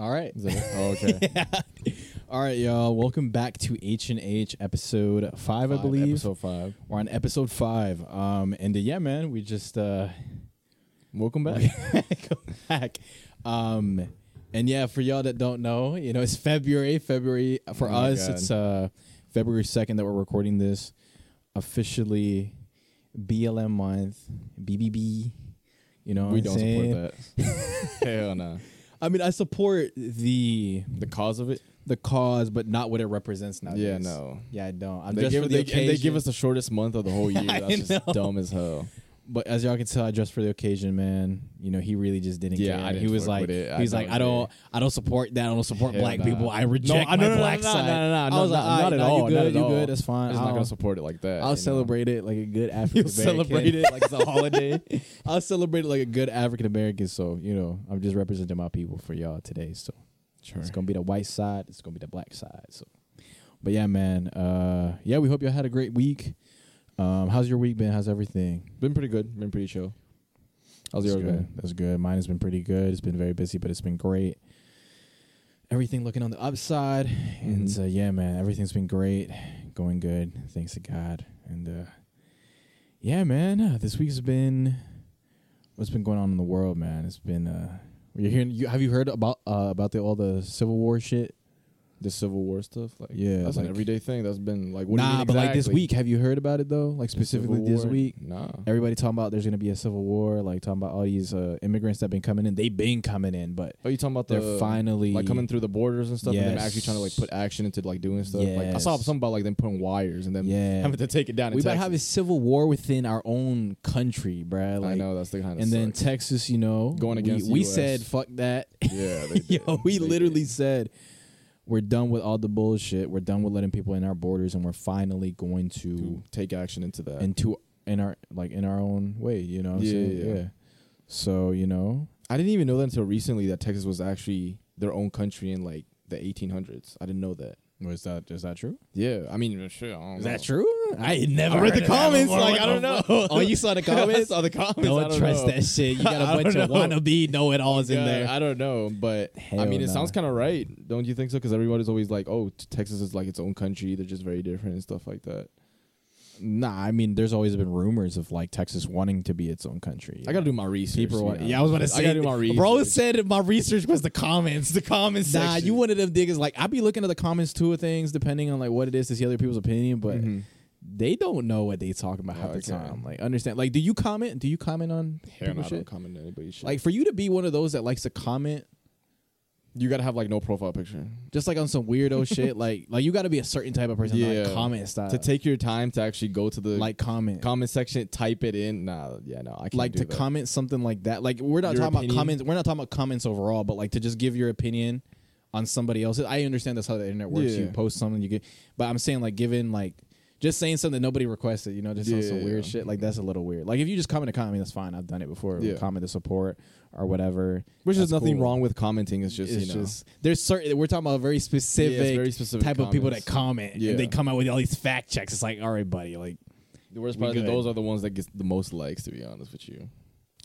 All right. Is that it? Oh, okay. Yeah. All right, y'all. Welcome back to H and H episode five, I Five, believe. Episode five. We're on episode five. Um, and uh, yeah, man, we just uh, Welcome back. go back. Um, and yeah, for y'all that don't know, you know, it's February. February for Oh my us, God. it's uh February second that we're recording this. Officially, BLM month, BBB. You know, what we I'm don't saying? support that. Hell no. I mean, I support the The cause of it? the cause, but not what it represents nowadays. Yeah, no. Yeah, I don't. I'm They just give, for they, and they occasion. give us the shortest month of the whole year. I That's just know. dumb as hell. But as y'all can tell, I dressed for the occasion, man. You know, he really just didn't Yeah, care. I didn't he was like, it. I he's like, I don't, care. I don't support that. I don't support Hell black nah. people. I reject I- my no, no, no, black no, side. no, no, no, I was no, like, not right, at all, You good? You good? That's fine. I'm not gonna support it like that. I'll you know? celebrate it like a good African You'll celebrate it like it's a holiday. I'll celebrate it like a good African American. So you know, I'm just representing my people for y'all today. So Sure. it's gonna be the white side. It's gonna be the black side. So, but yeah, man. Uh, yeah, we hope y'all had a great week. Um, how's your week been? How's everything? Been pretty good. Been pretty chill. How's yours been? That's good. Mine has been pretty good. It's been very busy, but it's been great. Everything looking on the upside, and Mhm. uh, yeah, man, everything's been great, going good. Thanks to God, and uh, yeah, man, uh, this week's been what's been going on in the world, man. It's been uh, you're hearing. You, have you heard about uh, about the all the Civil War shit? The Civil War stuff? Like Yeah, That's like- an everyday thing. That's been like what do you nah, mean but like this week, have you heard about it though? Like specifically this week. Nah. Everybody talking about there's gonna be a civil war, like talking about all these uh, immigrants that been coming in. They've been coming in, but Oh, you talking about the they're finally like coming through the borders and stuff, and them Yes. actually trying to like put action into like doing stuff. Like I saw Yes. something about like them putting wires and then Yeah, having to take it down. We about to have a civil war within our own country, bruh. Like, I know that's the kind of and then Texas, you know, Going we- against the we, said fuck that. yeah. Yo, we They literally did. said we're done with all the bullshit. We're done with letting people in our borders, and we're finally going to to take action into that. into in our like in our own way. You know, Yeah, yeah. yeah. So you know, I didn't even know that until recently that Texas was actually their own country in like the 1800s. I didn't know that. Was that is that true? Yeah, I mean, shit. I don't Is know. that true? I never I read the comments. before. Like I don't know. Oh, you saw the comments? I saw the comments. I Don't don't trust know. that shit. You got a bunch don't of know. wannabe know it alls in there. I don't know, but I Hell mean, it nah. sounds kind of right, don't you think so? Because everybody's always like, "Oh, Texas is like its own country. They're just very different and stuff like that." Nah, I mean, there's always been rumors of like Texas wanting to be its own country. I gotta do my research. People want, yeah, I was about to say. I gotta do my research. Bro said my research was the comments. The comments. Nah, section. you one of them diggers. Like I be looking at the comments too of things, depending on like what it is to see other people's opinion, but Mhm. they don't know what they talking about half Oh, the time. Like understand? Like, do you comment? Do you comment on Hell no, people's I shit? don't comment on anybody's shit. Like for you to be one of those that likes to comment you gotta have like no profile picture just like on some weirdo shit, like like you got to be a certain type of person. Yeah, Yeah. like comment style to take your time to actually go to the like comment. comment section, type it in. Nah, yeah, no, I can't like do to that. comment something like that. Like we're not Your talking opinion? about comments. We're not talking about comments overall, but like to just give your opinion on somebody else's. I understand that's how the internet works. You post something, you get. But I'm saying like giving like just saying something that nobody requested. You know, just on some Yeah. weird shit. Like that's a little weird. Like if you just comment a comment, that's fine. I've done it before. Yeah. Comment to support or whatever. Which is nothing cool. wrong with commenting. It's just it's you know, just there's certain. We're talking about a very specific. it's very specific Type of people that comment, Yeah. and they come out with all these fact checks. It's like, all right, buddy, like the worst part is those are the ones that get the most likes. To be honest with you,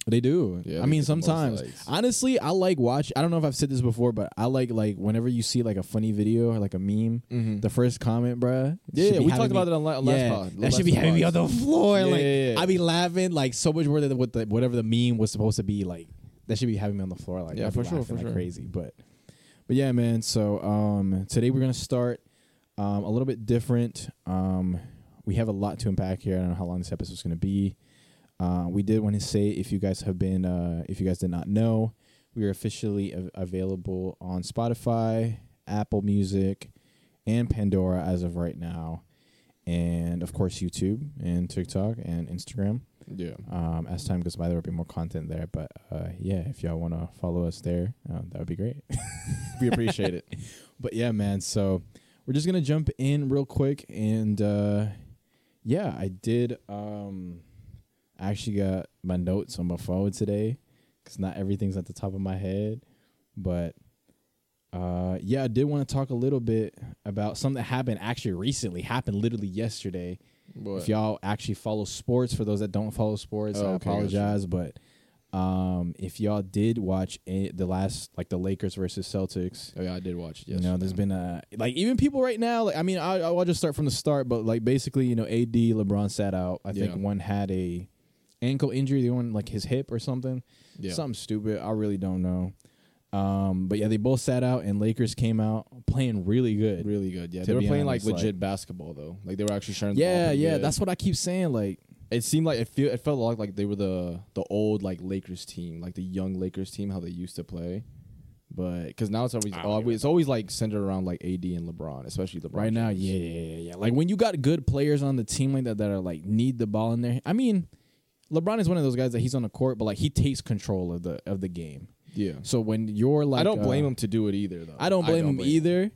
They do. Yeah, I mean, get the most sometimes. Honestly, I like watch. I don't know if I've said this before, but I like like whenever you see like a funny video or like a meme, mm-hmm. the first comment, bruh. yeah, we talked about it on, la- last yeah, pod. that should be having me on the floor. Yeah, like yeah. I be laughing like so much more than what the whatever the meme was supposed to be. Like that should be having me on the floor. Like Yeah, for sure, for like sure. crazy. But but yeah, man. So um, today we're gonna start um, a little bit different. Um, we have a lot to unpack here. I don't know how long this episode's gonna be. Uh, we did want to say if you guys have been, uh, if you guys did not know, we are officially av- available on Spotify, Apple Music, and Pandora as of right now, and of course YouTube and TikTok and Instagram. Yeah, Um, as time goes by, there will be more content there. But uh, yeah, if y'all want to follow us there, uh, that would be great. we appreciate it. but yeah, man. So we're just gonna jump in real quick, and uh, yeah, I did. Um, I actually got my notes on my phone today because not everything's at the top of my head, but. Uh, yeah, I did want to talk a little bit about something that happened actually recently, happened literally yesterday. But If y'all actually follow sports, for those that don't follow sports, Oh, I okay, gotcha. apologize, but Um, if y'all did watch a, the last like the Lakers versus Celtics, Oh yeah, I did watch. it you know, there's been a like even people right now. Like I mean, I, I'll just start from the start, but like basically, you know, AD LeBron sat out. I think Yeah. one had a ankle injury, the one like his hip or something, yeah. something stupid. I really don't know. Um, but yeah, they both sat out, and Lakers came out playing really good. really good. Yeah, they were playing honest, like legit like- basketball though. Like they were actually sharing. the ball Yeah, yeah, good. that's what I keep saying. Like, It seemed like it feel it felt a lot like they were the the old like Lakers team, like the young Lakers team, how they used to play. But because now it's always always, it's always like centered around like AD and LeBron, especially LeBron. right now, yeah, yeah, yeah, yeah. Like when you got good players on the team like that that are like need the ball in there. I mean, LeBron is one of those guys that he's on the court, but like he takes control of the of the game. yeah. So when you're like, I don't blame uh, him to do it either, though. I don't blame him either.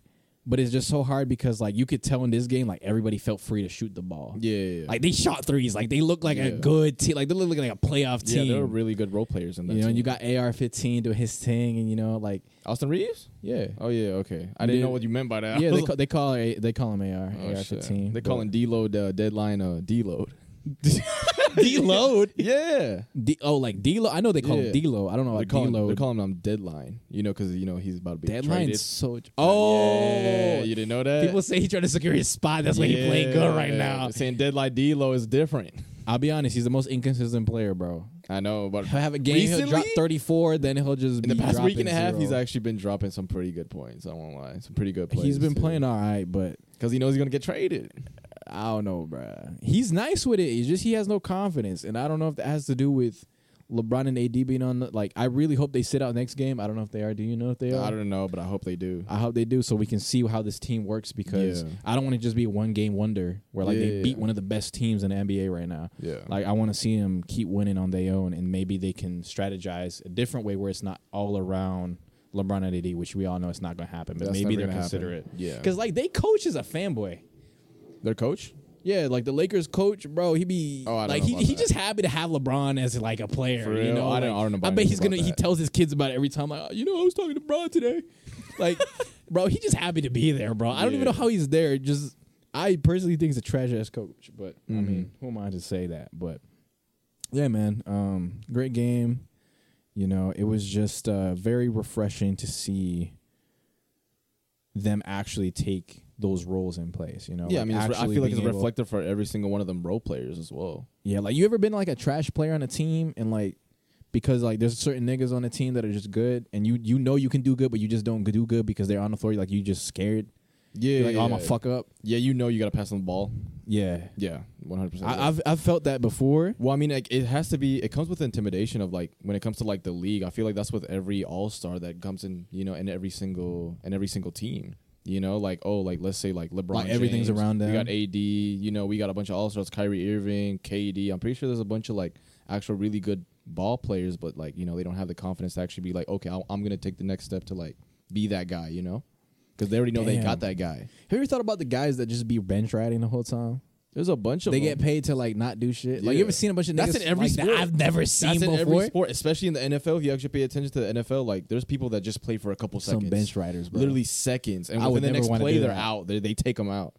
But it's just so hard because like you could tell in this game, like everybody felt free to shoot the ball. Yeah, yeah, yeah. Like they shot threes. Like they look like a good team. Like they look like a playoff team. yeah, team. they were really good role players in that. you know, and team. you got AR fifteen doing his thing, and you know, like Austin Reaves. yeah, Oh yeah, okay. I didn't know what you meant by that. yeah. They call, they call they call him AR Oh, AR fifteen. They call him deload uh, deadline uh, deload. deload. Yeah, D- oh, like D-Lo. I know they call Yeah. him D-Lo. I don't know they're about calling, D-Lo. they're calling him um, deadline. You know, because you know he's about to be traded. Deadline's so. Oh, Yeah, you didn't know that. people say he trying to secure his spot. That's why he playing good right Yeah, now. they're Saying deadline D'Lo is different. I'll be honest. He's the most inconsistent player, bro. I know, but He'll have a game. He'll drop Recently? 34. Then he'll just in the be past week and a half, he's zero. actually been dropping some pretty good points. I won't lie, some pretty good plays. He's been playing all right, but because he knows he's gonna get traded. I don't know, bro. He's nice with it. It's just he has no confidence, and I don't know if that has to do with LeBron and AD being on. The, like, I really hope they sit out next game. I don't know if they are. Do you know if they are? I don't know, but I hope they do. I hope they do, so we can see how this team works. Because Yeah. I don't want to just be a one game wonder where like they Yeah. beat one of the best teams in the NBA right now. Yeah, Like I want to see them keep winning on their own, and maybe they can strategize a different way where it's not all around LeBron and AD, which we all know it's not going to happen. But That's maybe they'll gonna consider happen. it. Yeah, Because like they coach is a fanboy. Their coach. Yeah, like the Lakers coach, bro. He be Oh, like he he that. just happy to have LeBron as like a player. You know, I don't- Like, I don't know about bet he's gonna. about He tells his kids about it every time. Like, oh, you know, I was talking to Bron today. Like, bro, he just happy to be there, bro. I don't even know how he's there. Just I personally think he's a trash ass coach, but I Mhm. mean, who am I to say that? But yeah, man, um, great game. You know, it was just uh, very refreshing to see them actually take those roles in place. You know, Yeah, I mean, I feel like it's able- reflective for every single one of them role players as well. yeah, like you ever been like a trash player on a team and like because like there's certain niggas on the team that are just good and you you know you can do good but you just don't do good because they're on the floor like you just scared. Yeah, You're like, oh, yeah, oh, I'm a fuck up. Yeah, you know you got to pass on the ball. Yeah. Yeah, one hundred percent. I, I've I've felt that before. Well, I mean, like, it has to be. It comes with intimidation of like when it comes to like the league. I feel like that's with every All Star that comes in, you know, in every single and every single team. You know, like oh, like let's say like LeBron. Like, everything's James, around We got AD. You know, we got a bunch of All Stars: Kyrie Irving, KD. I'm pretty sure there's a bunch of like actual really good ball players, but like you know they don't have the confidence to actually be like, okay, I'll, I'm gonna take the next step to like be that guy. You know, because they already know they got that guy. Have you ever thought about the guys that just be bench riding the whole time? There's a bunch of They them. get paid to like not do shit. Like you Yeah. ever seen a bunch of That's niggas in every like that sport. I've never seen That's in before? every sport, especially in the NFL. If you actually pay attention to the NFL, like there's people that just play for a couple seconds. Some seconds, bench riders, bro. literally seconds, and I would within the never next wanna play do they're that. out. They they take them out.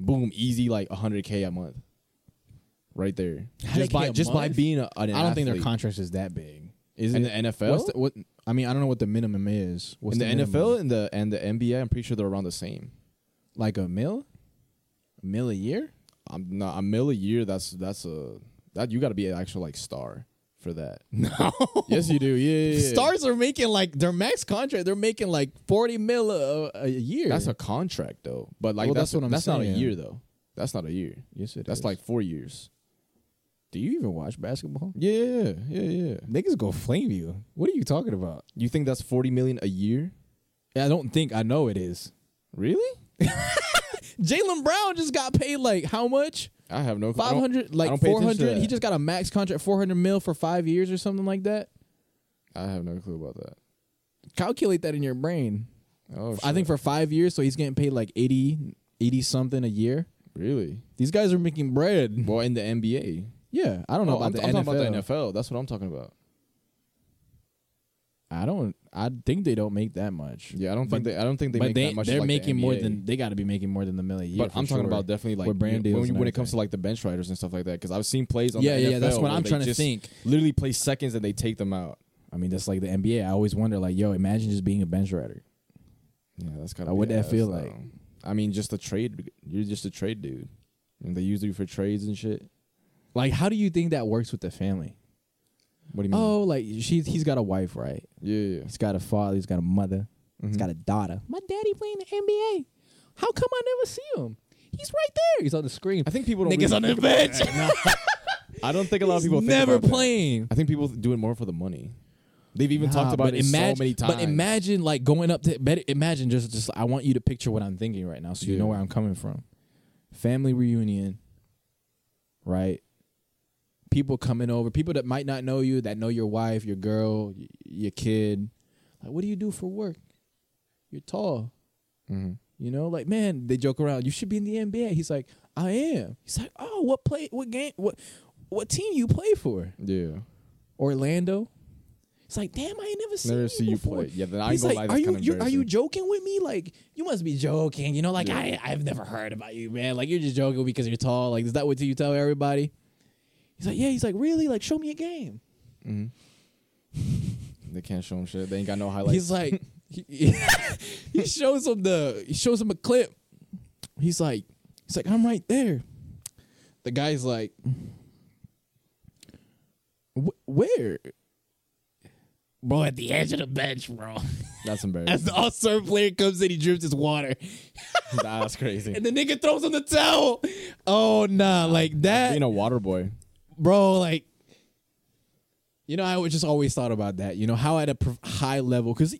Boom, easy like 100k a month, right there. 100K Just by a just by month? being a, an I don't think their athlete. contract is that big. Is in it? the NFL. What's the, what? I mean, I don't know what the minimum is. What's in the, minimum? NFL and the and the NBA, I'm pretty sure they're around the same. like a mil, a mil a year. I'm not a mill a year. That's that's a that you got to be an actual like star for that. No, yes, you do. Yeah, yeah, yeah. Stars are making like their max contract. They're making like forty mil a, a year. That's a contract though. But like Well, that's that's what I'm that's not a year though. That's not a year. yes, it That's is. like four years. Do you even watch basketball? Yeah, yeah, yeah. Niggas go flame you. What are you talking about? You think that's forty million a year? I don't think I know it is. Really? Jaylen Brown just got paid like how much? I have no. I Five hundred, like four hundred. He just got a max contract, four hundred mil for five years or something like that. I have no clue about that. Calculate that in your brain. Oh, I think for five years, so he's getting paid like 80, 80 something a year. really. These guys are making bread. Well, in the NBA. Yeah, I don't know Oh, about I'm, the I'm NFL. talking about the NFL. That's what I'm talking about. I don't. I think they don't make that much. Yeah, I don't But- think they. I don't think they but make they that much. they're like the making more than they got to be making more than the million. But I'm talking sure. about definitely like brand deals when, when it comes to like the bench riders and stuff like that. Because I've seen plays on yeah, the yeah, NFL that's what I'm trying to think. Literally play seconds and they take them out. I mean, that's like the NBA. I always wonder, like, yo, imagine just being a bench rider. Yeah, that's kind of what that feel like? I mean, just a trade. You're just a trade dude, and they use you for trades and shit. Like, how do you think that works with the family? What do you mean? Oh, like she, he's got a wife, right? yeah, yeah. He's got a father. He's got a mother. He's Mhm. got a daughter. My daddy playing the NBA. How come I never see him? He's right there. He's on the screen. I think people don't. Niggas really on the bench. I don't think a lot of people think never about that. playing. I think people do it more for the money. They've even talked about it so many times. But imagine like going up to bet- imagine just just I want you to picture what I'm thinking right now so you know where I'm coming from. Family reunion, right? People coming over, people that might not know you, that know your wife, your girl, y- your kid. Like, what do you do for work? You're tall. Mhm. You know, like man, they joke around. You should be in the NBA. He's like, I am. He's like, oh, what play? What game? What what team you play for? Yeah, Orlando. It's like, damn, I ain't never seen never you see you before. play. Yeah, then I He's gonna like, are you, you are you joking with me? Like, you must be joking. You know, like Yeah. I I've never heard about you, man. Like you're just joking because you're tall. Like, is that what you tell everybody? He's like, yeah. He's like, really? Like, show me a game. Mhm. they can't show him shit. They ain't got no highlights. He's like, he, he shows him the he shows him a clip. He's like, he's like, I'm right there. The guy's like, "Wh- where? Bro, at the edge of the bench, bro. that's embarrassing. As the all-star player comes in, he drips his water. that's crazy. And the nigga throws on the towel. Oh nah, like that, Being a water boy. Bro. Like, you know, I would just always thought about that. You know, how at a high level, because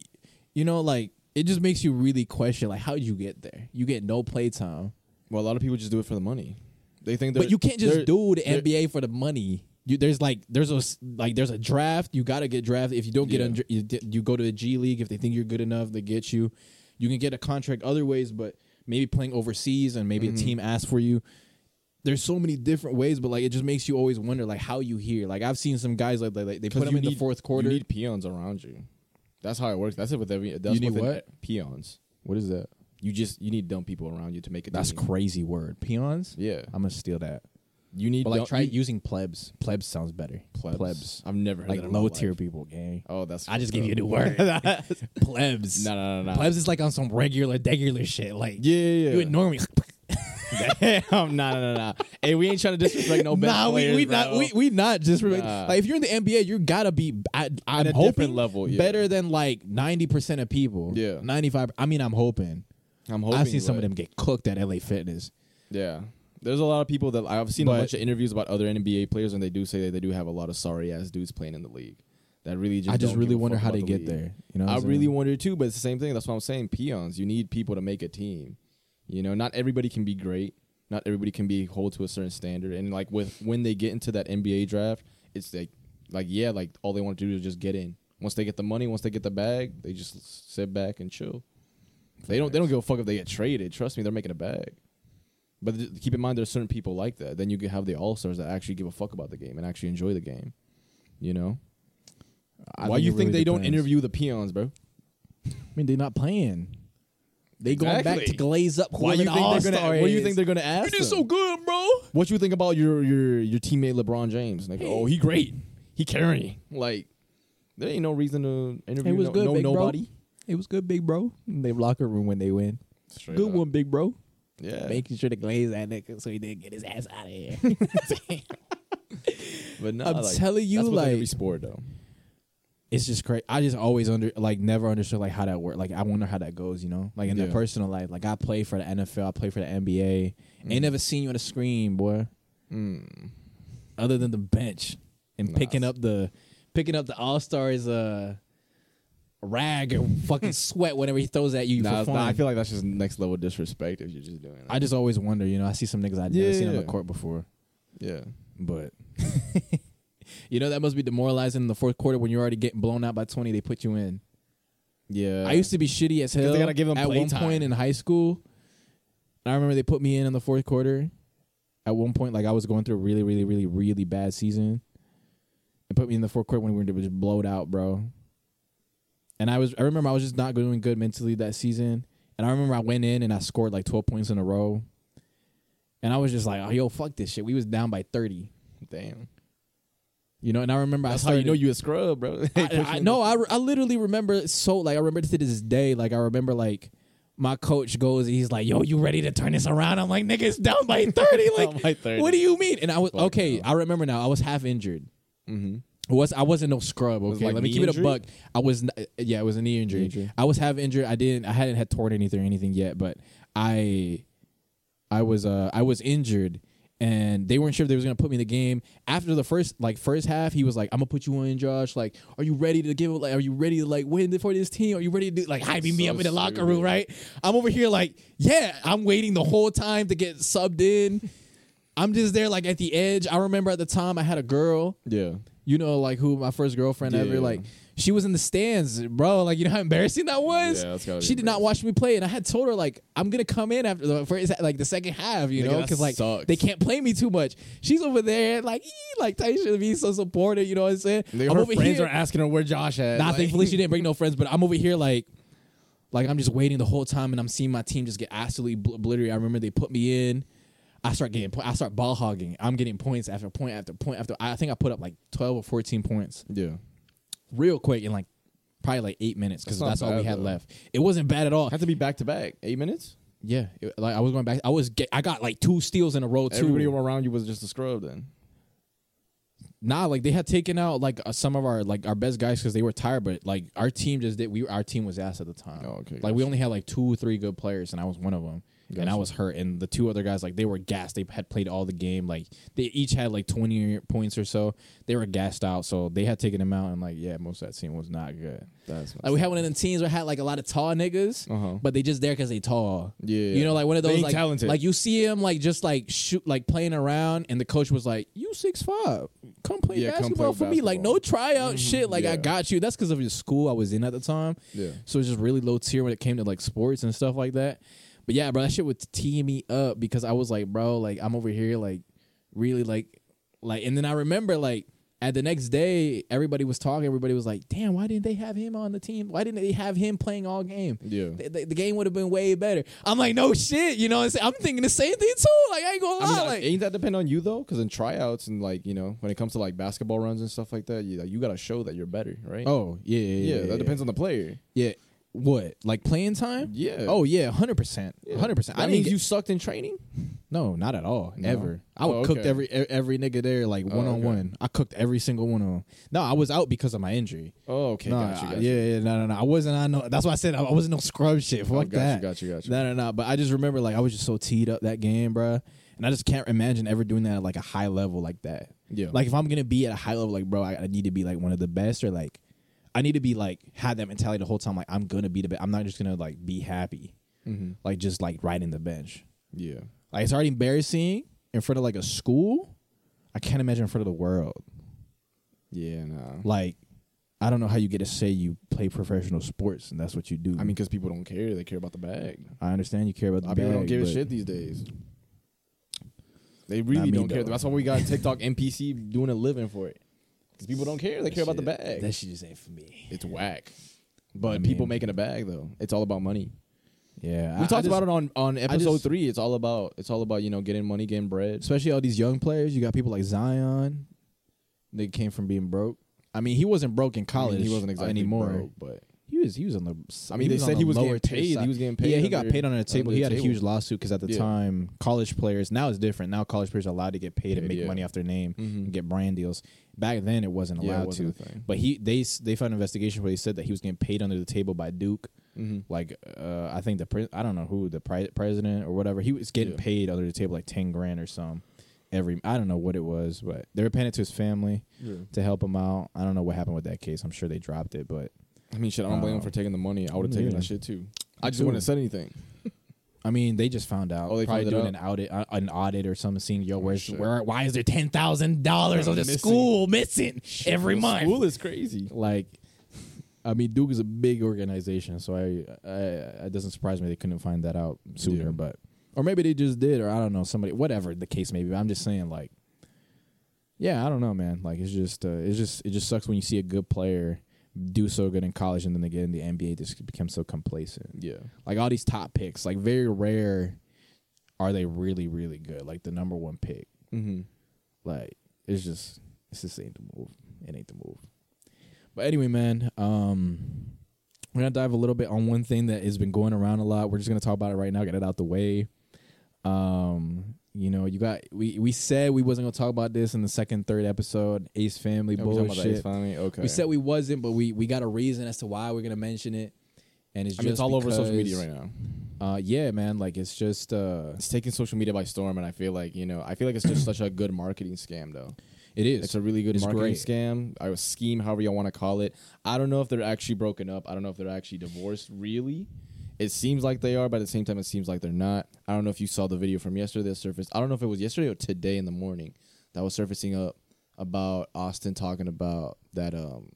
you know, like it just makes you really question, like, how would you get there? You get no playtime, Well, a lot of people just do it for the money. They think, that but you can't just do the NBA for the money. You, there's like there's a like there's a draft. You got to get drafted. If you don't get Yeah. under, you, you go to the G League. If they think you're good enough, they get you. You can get a contract other ways, but maybe playing overseas and maybe Mhm. a team asks for you. There's so many different ways, but like it just makes you always wonder like how you hear. Like I've seen some guys like, like they 'Cause put them you in the fourth quarter. You need peons around you. That's how it works. That's it with every. That's You need what? Peons. what is that? You just you need dumb people around you to make it. That's crazy word. Peons. Yeah, I'm gonna steal that. you need. But like try you- using plebs. Plebs sounds better. plebs. plebs. I've never heard Like that in my low life. tier people, gang. Oh, that's. I just fucked gave you a new word. plebs. No, no, no, no. Plebs is like on some regular, regular shit. Like Yeah, yeah, you yeah. ignore me. Damn, nah, nah, nah, nah. Hey, we ain't trying to disrespect no bench nah, we, players, we bro. not we, we not just Nah. like if you're in the NBA, you gotta be. I, I'm a hoping different level, yeah. better than like ninety percent of people. Yeah. ninety five. I mean, I'm hoping. I'm hoping. I've seen some of them get cooked at LA Fitness. Yeah, there's a lot of people that I've seen But- a bunch of interviews about other NBA players, and they do say that they do have a lot of sorry ass dudes playing in the league. That really just I just really wonder how they the get league. there. You know, what I saying? really wonder too, but it's the same thing. That's what I'm saying. Peons, you need people to make a team. You know, not everybody can be great. Not everybody can be hold to a certain standard. And like with when they get into that NBA draft, it's like, like yeah, like all they want to do is just get in. Once they get the money, once they get the bag, they just sit back and chill. They don't. They don't give a fuck if they get traded. Trust me, they're making a bag. But th- keep in mind, there's certain people like that. Then you can have the all stars that actually give a fuck about the game and actually enjoy the game. You know, I why you think really they don't interview the peons, bro? I mean, they're not playing. They going back Exactly. to glaze up. Why you think they're gonna? What do you think they're gonna ask? You did them? so good, bro. What you think about your your your teammate LeBron James? Like, oh, he great. He carrying. Like, there ain't no reason to interview. It was no, good, no big bro. nobody. It was good, big bro. In their locker room when they win. Straight good up. one, big bro. Yeah. Making sure to glaze that nigga so he didn't get his ass out of here. but no, I'm like, telling you, that's within every sport though. It's just crazy. I just always under like never understood like how that works. Like I wonder how that goes. You know, like in their Yeah. personal life. Like I play for the NFL. I play for the NBA. Ain't never seen you on the screen, boy. Mm. Other than the bench and Nah. picking up the picking up the All Stars uh rag and fucking sweat whenever he throws at you. Nah, I feel like that's just next level disrespect if you're just doing that. I just always wonder. You know, I see some niggas I've never seen on the court before. yeah. But you know that must be demoralizing in the fourth quarter when you're already getting blown out by twenty. They put you in. Yeah. I used to be shitty as hell. they gotta give 'em at one playtime. point in high school. I remember they put me in in the fourth quarter. At one point, like I was going through a really, really, really, really bad season. and put me in the fourth quarter when we were just blowed out, bro. and I was I remember I was just not doing good mentally that season. And I remember I went in and I scored like 12 points in a row. And I was just like, oh, yo, fuck this shit. We was down by 30. Damn. You know, and I remember That's I how you know you a scrub, bro. I, I, no, I, I literally remember so like I remember to this day. Like I remember like my coach goes, he's like, "Yo, you ready to turn this around?" I'm like, "Nigga, it's down by 30. Like, by 30. what do you mean?" And I was Fuck okay. no. I remember now. I was half injured. Mm-hmm. Was I wasn't no scrub. Was Okay, like let me keep it a buck. I was yeah, it was a knee injury. injury. I was half injured. I didn't. I hadn't had torn anything or anything yet, but I, I was uh I was injured, and they weren't sure if they was gonna put me in the game. After the first like first half, he was like, "I'm gonna put you in, Josh. Like, are you ready to give? it? Like, are you ready to like win for this team? Are you ready to do like hyping me up in the locker room? Right? I'm over here like, yeah, I'm waiting the whole time to get subbed in. I'm just there like at the edge. I remember at the time I had a girl Yeah. you know, like who my first girlfriend ever, like she was in the stands, bro. Like you know how embarrassing that was. Yeah, that's gotta be she did not watch me play, and I had told her like I'm gonna come in after the first, like the second half, you Nigga, know, because like sucks. they can't play me too much. She's over there like ee, like Taisha be so supportive, you know what I'm saying? Nigga, I'm her over friends here. are asking her where Josh at. Nah, Like- thankfully she didn't bring no friends, but I'm over here like, like I'm just waiting the whole time, and I'm seeing my team just get absolutely bl- obliterated. I remember they put me in. I start getting, po- I start ball hogging. I'm getting points after point after point after. I think I put up like 12 or 14 points Yeah. Real quick in like probably like eight minutes because That's that's, all we had though. left. It wasn't bad at all. Had to be back to back. Eight minutes. Yeah, it- like I was going back. I was get, I got like two steals in a row too. Everybody around you was just a scrub then. Nah, like they had taken out like uh, some of our like our best guys because they were tired. But like our team just did. We our team was ass at the time. Oh, okay, Like we only had like two, three good players, and I was one of them. And I was hurt, and the two other guys like they were gassed. They had played all the game. Like they each had like twenty points or so. They were gassed out, so they had taken them out. And like yeah, most of that team was not good. That's Like we had one of them teams where had like a lot of tall niggas, Uh-huh. but they just there because they tall. Yeah. You know, like one of those like talented. like you see him like just like shoot like playing around, and the coach was like, "You six five, come play Yeah, come basketball play for me." Like no tryout shit. Like I got you. That's because of the school I was in at the time. Yeah. So it's just really low tier when it came to like sports and stuff like that. But yeah, bro, that shit would tee me up because I was like, bro, like I'm over here like really like like and then I remember like at the next day everybody was talking, everybody was like, damn, why didn't they have him on the team? Why didn't they have him playing all game? Yeah. The, the- the game would have been way better. I'm like, no shit, you know what I'm saying? I'm thinking the same thing too. Like I ain't gonna I mean, like ain't that depend on you though? Because in tryouts and like you know, when it comes to like basketball runs and stuff like that, you you gotta show that you're better, right? Oh, yeah, yeah, yeah, yeah. that depends on the player. Yeah. What? Like playing time? Yeah. Oh yeah, hundred percent, hundred percent. That I means mean, you sucked in training. No, not at all. Ever. I would Oh, cooked okay. every e- every nigga there like oh, one on one. I cooked every single one of them. No, I was out because of my injury. Oh, okay, no, got you, I- got you. yeah, yeah, no, no, no. I wasn't. I know. That's why I said I I wasn't no scrub shit. Oh, Fuck Oh, got you, that. got you, got you. No, no, no. But I just remember like I was just so teed up that game, bruh. and I just can't imagine ever doing that at like a high level like that. Yeah. Like if I'm gonna be at a high level, like bro, I, I need to be like one of the best, or like I need to be like have that mentality the whole time. Like I'm gonna be the best. I'm not just gonna like be happy, Mm-hmm. like just like riding the bench. Yeah. Like it's already embarrassing in front of like a school. I can't imagine in front of the world. Yeah, nah. Like I don't know how you get to say you play professional sports and that's what you do. I mean, because people don't care; they care about the bag. I understand you care about the of people don't give a shit these days. They really don't care. That's why we got TikTok NPC doing a living for it. Because people don't care; they care about the Shit, bag. That shit just ain't for me. It's whack. But I people mean- making a bag though. It's all about money. Yeah, We talked about it on on episode just- three. It's all about it's all about you know getting money, getting bread. especially all these young players. You got people like Zion. They came from being broke. I mean, he wasn't broke in I college. he wasn't exactly anymore. broke, but He was. He was on the. I mean, they said on he was getting paid. He was getting paid. Yeah, he got paid under the table. He had a huge lawsuit because at the time, college players now it's different. Now college players are allowed to get paid and make money off their name and get brand deals. Back then, it wasn't Yeah, it allowed wasn't to. But he they they found an investigation where they said that he was getting paid under the table by Duke. Mm-hmm. Like uh, I think the pre- I don't know who the pri- president or whatever he was getting Yeah. paid under the table like ten grand or some every I don't know what it was, but they were paying it to his family Yeah. to help him out. I don't know what happened with that case. I'm sure they dropped it, but I mean, shit. I don't blame him Um, for taking the money. I would have taken yeah. that shit too. I just wouldn't have said anything. I mean, they just found out. Oh, they probably doing an audit, uh, an audit or something. Seeing yo, where's shit. where? Why is there ten thousand dollars of the Missing. school missing every The month? School is crazy. like, I mean, Duke is a big organization, so I, I it doesn't surprise me they couldn't find that out sooner. Yeah. But or maybe they just did, or I don't know, somebody, whatever the case may be. I'm just saying, like, yeah, I don't know, man. Like, it's just, uh, it's just, it just sucks when you see a good player do so good in college and then they get in the NBA just become so complacent. Yeah. Like all these top picks, like very rare are they really really good. Like the number one pick, Mm-hmm. like it's just it's just ain't the move. It ain't the move. But anyway, man, um, we're gonna dive a little bit on one thing that has been going around a lot. We're just gonna talk about it right now, get it out the way. Um, you know, you got we we said we wasn't gonna talk about this in the second, third episode. Ace Family bullshit. Finally, okay. We said we wasn't, but we we got a reason as to why we're gonna mention it, and it's I just mean, it's all over social media right now. Uh, yeah, man, like it's just uh, It's taking social media by storm, and I feel like you know, I feel like it's just such a good marketing scam, though. it is. It's a really good It's marketing great. scam. I scheme, however you want to call it. I don't know if they're actually broken up. I don't know if they're actually divorced. Really, it seems like they are, but at the same time, it seems like they're not. I don't know if you saw the video from yesterday that surfaced. I don't know if it was yesterday or today in the morning that was surfacing up about Austin talking about that um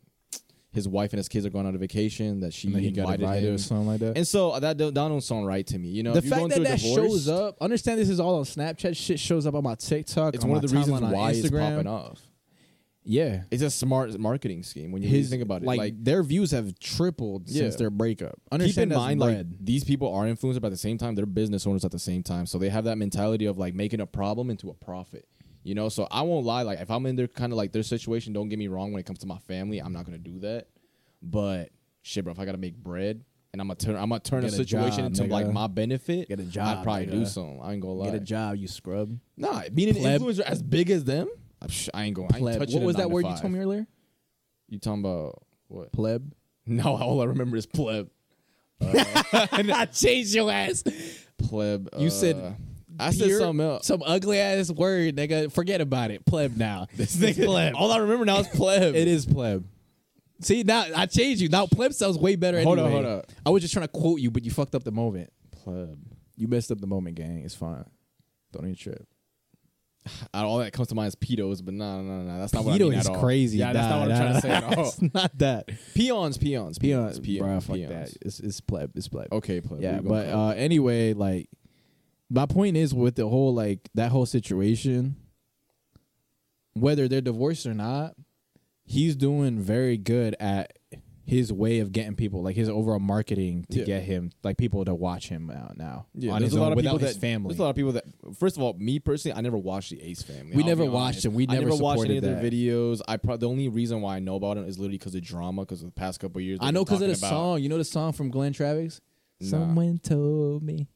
his wife and his kids are going on a vacation that she and he got invited him. or something like that. And so that don't, that don't sound right to me. You know, the fact going that that divorce, shows up, understand this is all on Snapchat. Shit shows up on my TikTok. It's on one my of the reasons why it's popping off. Yeah, It's a smart marketing scheme when you his think about it. Like, like their views have tripled Yeah. since their breakup. keep in mind bread. like these people are influencers but at the same time they're business owners at the same time so they have that mentality of like making a problem into a profit you know so i won't lie like if i'm in their kind of like their situation don't get me wrong when it comes to my family i'm not gonna do that but shit bro if i gotta make bread and i'm gonna turn i'm gonna turn a Get a situation job, into nigga. like my benefit Get a i'd job, probably do nigga. something i ain't gonna lie get a job, you scrub. nah being an Pleb. influencer as big as them i ain't going I ain't Pleb. touching What a was nine that to word you five. told me earlier? you talking about what Pleb. no all i remember is pleb I changed your ass. pleb You uh, said i said something else Some ugly ass word, nigga. Forget about it. Pleb now. This nigga pleb. All I remember now is pleb. It is pleb. See now I changed you. Now pleb sounds way better. Hold on, anyway. hold on. I was just trying to quote you, but you fucked up the moment. pleb. You messed up the moment, gang. It's fine. Don't even trip. All that comes to mind is pedos, but no, no, no, that's not what I mean is at all. crazy. Yeah, that's not what I'm trying to say at all. It's not that. Peons, peons, Peons, peons, bruh, fuck peons. that. It's it's pleb. It's pleb. Okay, pleb. yeah, but uh, anyway, like my point is with the whole like that whole situation, whether they're divorced or not, he's doing very good at his way of getting people like his overall marketing to Yeah. get him like people to watch him out now Yeah, on there's his a lot own of without people his that family. There's a lot of people that. First of all, me personally, I never watched the Ace Family. We I'll never watched them. We I never never watched any of their videos. I pro- the only reason why I know about him is literally because of drama. Because of the past couple years, I know because of the song. You know the song from Glenn Travis. Nah. Someone told me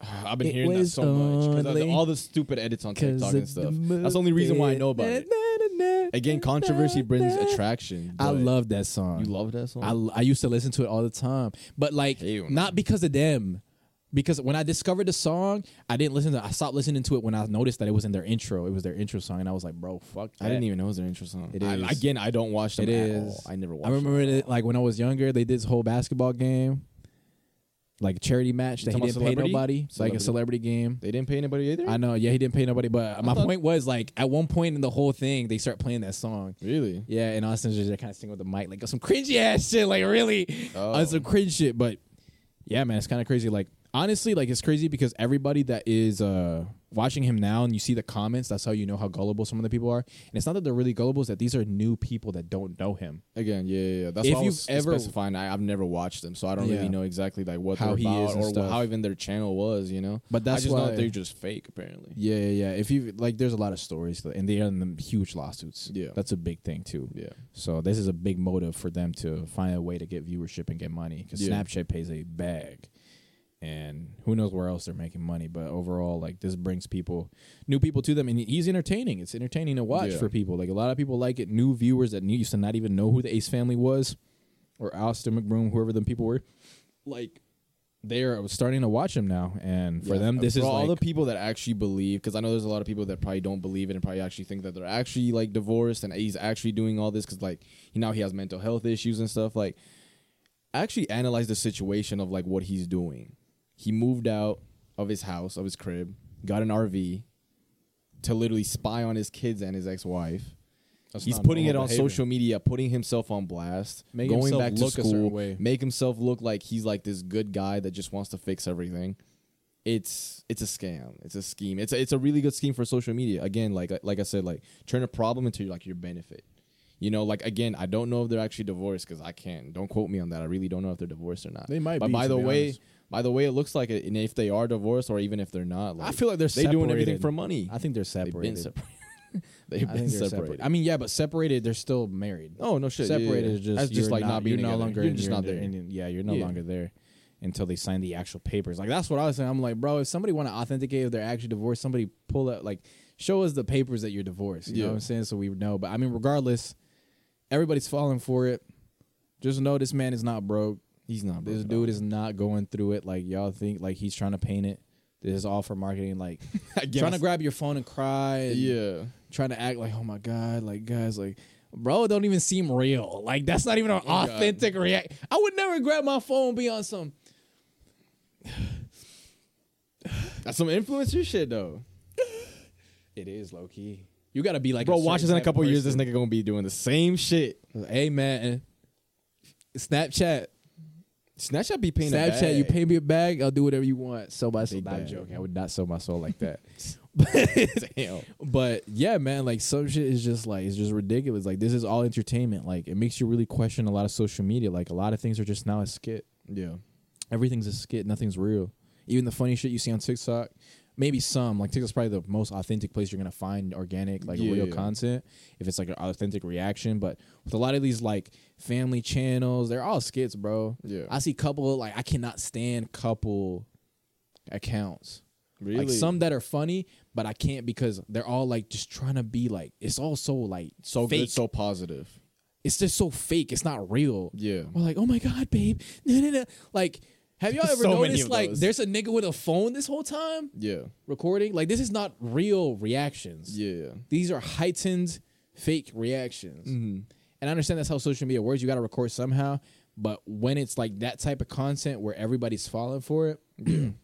I've been It hearing that so much because all the stupid edits on TikTok and stuff. That's the only reason why I know about it. Again, controversy brings attraction. I love that song. You love that song? I, I used to listen to it all the time, but like Hell no. not because of them. Because when I discovered the song, I didn't listen to. I stopped listening to it when I noticed that it was in their intro. It was their intro song, and I was like, "Bro, fuck." I didn't even know it was their intro song. It I- is. again, I don't watch them It at is. all. I never watched I remember them it like when I was younger. They did this whole basketball game, like a charity match that he didn't pay nobody, like a Celebrity. celebrity game. They didn't pay anybody either. I know, yeah, he didn't pay nobody, but my thought- point was like at one point in the whole thing, they start playing that song. really? Yeah, and Austin's just kind of singing with the mic, like some cringy ass shit, like really, Oh. on some cringe shit. But yeah, man, it's kind of crazy. Like honestly, like it's crazy because everybody that is uh watching him now and you see the comments, that's how you know how gullible some of the people are. And it's not that they're really gullible; it's that these are new people that don't know him. Again, yeah, yeah. yeah. That's If why I was you've ever- specifying. I, I've never watched them, so I don't Yeah. really know exactly like what How they're he about is and or stuff. how even their channel was. You know, But that's I just know why that they're just fake. Apparently, Yeah, yeah, yeah. If you like, there's a lot of stories, and they are in the huge lawsuits. Yeah. that's a big thing too. yeah. So this is a big motive for them to find a way to get viewership and get money because Yeah. Snapchat pays a bag, and who knows where else they're making money. But overall, like this brings people, new people to them, and he's entertaining. It's entertaining to watch Yeah. for people. Like a lot of people like it. New viewers that used to not even know who the Ace family was, or Austin McBroom, whoever them people were, like they're starting to watch him now. And for Yeah. them, this for is all like the people that actually believe. Because I know there's a lot of people that probably don't believe it and probably actually think that they're actually like divorced and he's actually doing all this because like he now he has mental health issues and stuff. Like, actually analyze the situation of like what he's doing. He moved out of his house, of his crib, got an RV to literally spy on his kids and his ex-wife. That's He's putting it on behavior. social media, putting himself on blast, Make going himself back to school, make himself look like he's like this good guy that just wants to fix everything. It's it's a scam. It's a scheme. It's a, it's a really good scheme for social media. Again, like uh, like I said, like turn a problem into like your benefit. You know, like again, I don't know if they're actually divorced because I can't. Don't quote me on that. I really don't know if they're divorced or not. They might But be, by the way, honest. By the way, it looks like it. And if they are divorced, or even if they're not, like, I feel like they're they doing everything for money. I think they're separated. They've been separated. They've I been they're separated. I mean, yeah, but separated, they're still married. oh no shit. yeah, yeah, separated yeah. is just That's just like not, being you're no longer You're just not there. yeah, you're no Yeah. longer there until they sign the actual papers. Like that's what I was saying. I'm like, bro, if somebody want to authenticate if they're actually divorced, somebody pull out like show us the papers that you're divorced. You know what I'm saying? So we know. But I mean, regardless, everybody's falling for it. Just know this man is not broke. He's not. This dude is not going through it like y'all think. Like he's trying to paint it. This is all for marketing. Like trying to grab your phone and cry. and Yeah. trying to act like, oh my god, like guys, like, bro, it don't even seem real. Like that's not even an Oh, authentic react. I would never grab my phone and be on some. That's some influencer shit though. It is low key. You gotta be like, Bro, watch us certain in a couple years. This nigga gonna be doing the same shit. Hey man, Snapchat, Snapchat be paying. a Snapchat, you pay me a bag, I'll do whatever you want. Sell my soul. Bag. joking. I would not sell my soul like that. Damn. But yeah, man, like some shit is just like it's just ridiculous. Like this is all entertainment. Like it makes you really question a lot of social media. Like a lot of things are just now a skit. Yeah. Everything's a skit. Nothing's real. Even the funny shit you see on TikTok, maybe some. Like TikTok's probably the most authentic place you're gonna find organic, like Yeah, real yeah. content. If it's like an authentic reaction, but with a lot of these like family channels, they're all skits, bro. Yeah. I see couple like I cannot stand couple accounts. really. Like some that are funny, but I can't because they're all like just trying to be like it's all so like so fake. good, so positive. it's just so fake. It's not real. Yeah. We're like, oh my god, babe, no, no, no. Like, have y'all ever So noticed like those. there's a nigga with a phone this whole time Yeah. recording? Like, this is not real reactions. Yeah. These are heightened fake reactions. Mm-hmm. And I understand that's how social media works. You got to record somehow. But when it's like that type of content where everybody's falling for it,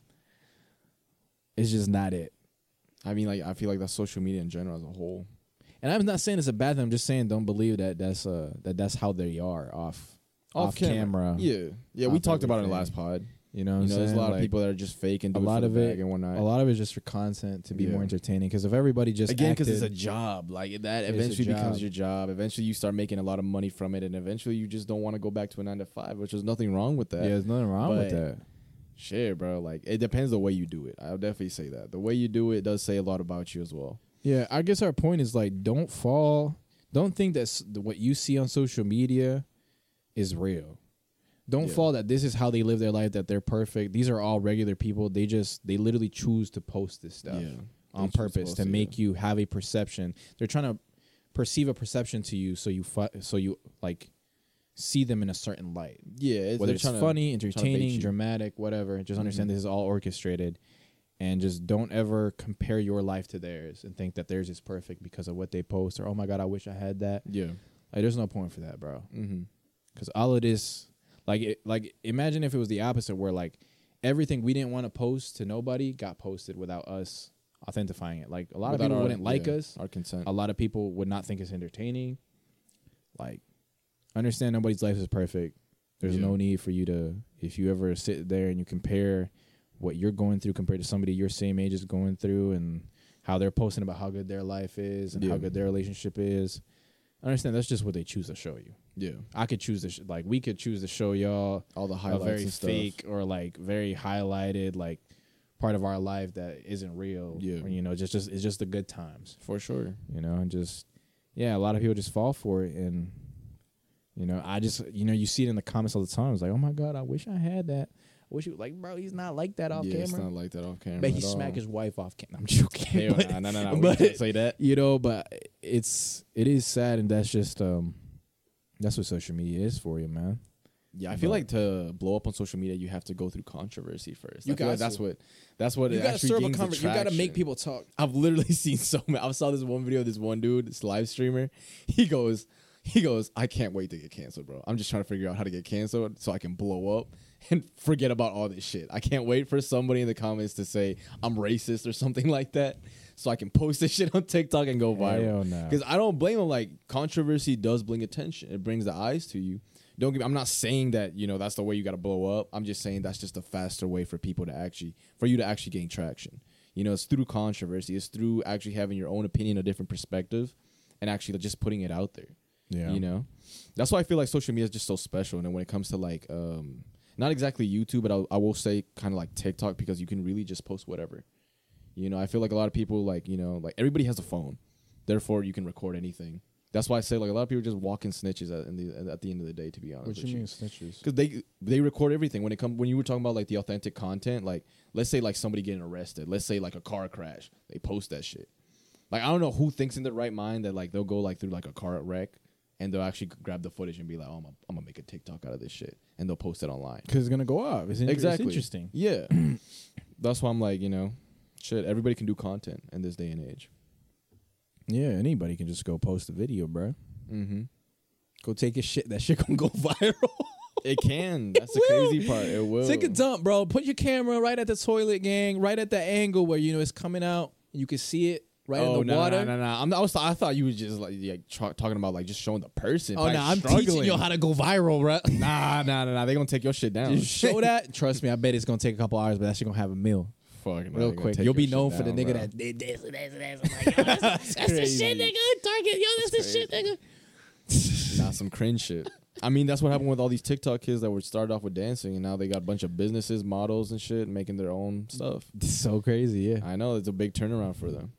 it's just not it. I mean, like, I feel like that's social media in general as a whole. And I'm not saying it's a bad thing. I'm just saying don't believe that that's uh that that's how they are off off, camera. Yeah. Yeah. We talked about it in the last pod. You know, You know, there's a lot of people that are just fake and a it lot of it- and whatnot. A lot of it's just for content to be Yeah. more entertaining. Because if everybody just Again, because it's a job. Like that eventually becomes your job. Eventually, you start making a lot of money from it, and eventually, you just don't want to go back to a nine to five, which is nothing wrong with that. yeah, there's nothing wrong with that. Shit, bro. Like it depends the way you do it. I'll definitely say that the way you do it does say a lot about you as well. Yeah, I guess our point is like, don't fall. Don't think that what you see on social media is real. Don't Yeah. fall that this is how they live their life. That they're perfect. These are all regular people. They just they literally choose to post this stuff Yeah. on to purpose to it, make you have a perception. They're trying to perceive a perception to you, so you fu- so you like see them in a certain light. Yeah, it's, Whether it's trying to- funny, entertaining, dramatic, whatever. Just understand Mhm. this is all orchestrated, and just don't ever compare your life to theirs and think that theirs is perfect because of what they post or oh my god, I wish I had that. Yeah. Like, there's no point for that, bro. Mm-hmm. Because all of this, like, it, like imagine if it was the opposite, where like everything we didn't want to post to nobody got posted without us authentifying it. Like a lot of people wouldn't like us. Our consent. A lot of people would not think it's entertaining. Like, understand nobody's life is perfect. There's Yeah. no need for you to, if you ever sit there and you compare what you're going through compared to somebody your same age is going through and how they're posting about how good their life is and how good their relationship is. Understand that's just what they choose to show you. yeah. I could choose to, sh- like, we could choose to show y'all All the highlights very and stuff. fake or like very highlighted, like, part of our life that isn't real. Yeah. Or, you know, just, just, it's just the good times for sure. you know, and just yeah, a lot of people just fall for it, and you know, I just you know, you see it in the comments all the time. It's like, oh my god, I wish I had that. I wish you like, bro, he's not like that off yeah, camera. not like that off camera. But he at smack all. his wife off camera. I'm joking. But, nah, nah, nah, nah. We can't say that. You know, but it's it is sad, and that's just um, that's what social media is for you, man. Yeah, I feel But- like to blow up on social media, you have to go through controversy first. You I like got that's to. what that's what You gotta serve a conversation. You gotta make people talk. I've literally seen so many. I saw this one video. This one dude, this live streamer. He goes, he goes. I can't wait to get canceled, bro. I'm just trying to figure out how to get canceled so I can blow up and forget about all this shit. I can't wait for somebody in the comments to say I'm racist or something like that, so I can post this shit on TikTok and go viral. Because I don't blame him. Like controversy does bring attention. It brings the eyes to you. Don't get. I'm not saying that you know that's the way you got to blow up. I'm just saying that's just a faster way for people to actually for you to actually gain traction. You know, it's through controversy. It's through actually having your own opinion, a different perspective, and actually just putting it out there. Yeah. You know, that's why I feel like social media is just so special. And then when it comes to like, um, not exactly YouTube, but I, I will say kind of like TikTok because you can really just post whatever. You know, I feel like a lot of people like you know like everybody has a phone, therefore you can record anything. That's why I say like a lot of people just walking snitches at in the at the end of the day. To be honest, What with you mean snitches? because they they record everything when it come when you were talking about like the authentic content like let's say like somebody getting arrested let's say like a car crash they post that shit like i don't know who thinks in their right mind that like they'll go like through like a car wreck and they'll actually grab the footage and be like oh i'm gonna, I'm gonna make a tiktok out of this shit and they'll post it online Because it's gonna go up. It's, exactly it's interesting. yeah that's why i'm like you know shit everybody can do content in this day and age Yeah, anybody can just go post a video, bro. mm-hmm Go take a shit. That shit gonna go viral. it can that's the will. crazy part it will Take a dump, bro. Put your camera right at the toilet, gang. Right at the angle where you know it's coming out. You can see it right oh, in the no, water. No, no, no, I'm, I was. I thought you were just like, yeah, tra- talking about like just showing the person. Oh like, no, I'm struggling. teaching you how to go viral, bro. Nah, nah, nah, nah. They gonna take your shit down. Show that. Trust me, I bet it's gonna take a couple hours, but that shit gonna have a meal Fuck, nah, real gonna quick. take You'll be known for the down, nigga bro. that did this and this and this. I'm like, yo, that's, that's the shit, nigga. Target, yo, that's the shit, nigga. Nah, some cringe shit. I mean, that's what happened with all these TikTok kids that were started off with dancing, and now they got a bunch of businesses, models, and shit, making their own stuff. It's so crazy, yeah. I know it's a big turnaround for them.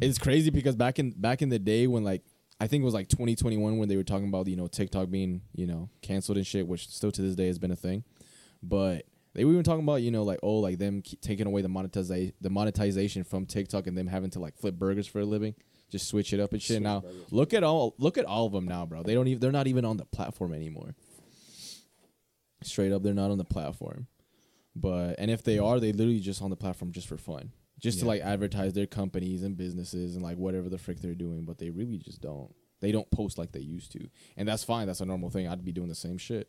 It's crazy because back in back in the day when like I think it was like 2021 when they were talking about you know TikTok being you know canceled and shit, which still to this day has been a thing. But they were even talking about you know like oh like them taking away the monetization the monetization from TikTok and them having to like flip burgers for a living, just switch it up and shit. now look at all look at all of them now, bro. They don't even they're not even on the platform anymore. Straight up, they're not on the platform. But and if they are, they literally just on the platform just for fun, just to like advertise their companies and businesses and like whatever the frick they're doing. But they really just don't. They don't post like they used to, and that's fine. That's a normal thing. I'd be doing the same shit.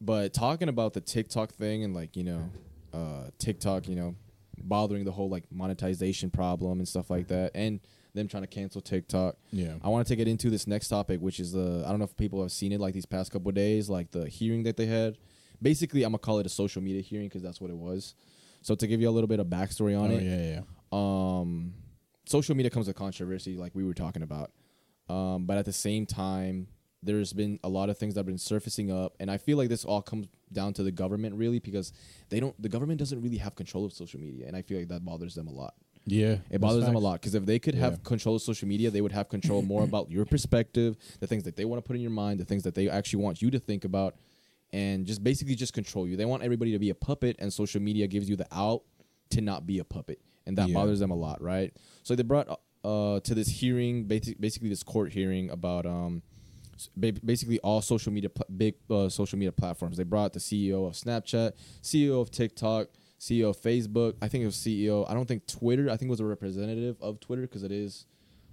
But talking about the TikTok thing and like you know, uh, TikTok, you know, bothering the whole like monetization problem and stuff like that, and them trying to cancel TikTok. Yeah. I want to take it into this next topic, which is the I don't know if people have seen it like these past couple of days, like the hearing that they had. Basically, I'm gonna call it a social media hearing because that's what it was. So to give you a little bit of backstory on oh, it, yeah, yeah. um, social media comes with controversy, like we were talking about. Um, but at the same time, there's been a lot of things that have been surfacing up, and I feel like this all comes down to the government really because they don't. The government doesn't really have control of social media, and I feel like that bothers them a lot. Yeah. It bothers them a lot because if they could have control of social media, they would have control more about your perspective, the things that they want to put in your mind, the things that they actually want you to think about, and just basically just control you. They want everybody to be a puppet, and social media gives you the out to not be a puppet, and that Yeah. bothers them a lot, right? So they brought uh, to this hearing, basic, basically this court hearing about um, basically all social media, pl- big uh, social media platforms. They brought the CEO of Snapchat, CEO of TikTok, CEO of Facebook. I think it was CEO. I don't think Twitter. I think it was a representative of Twitter because it is.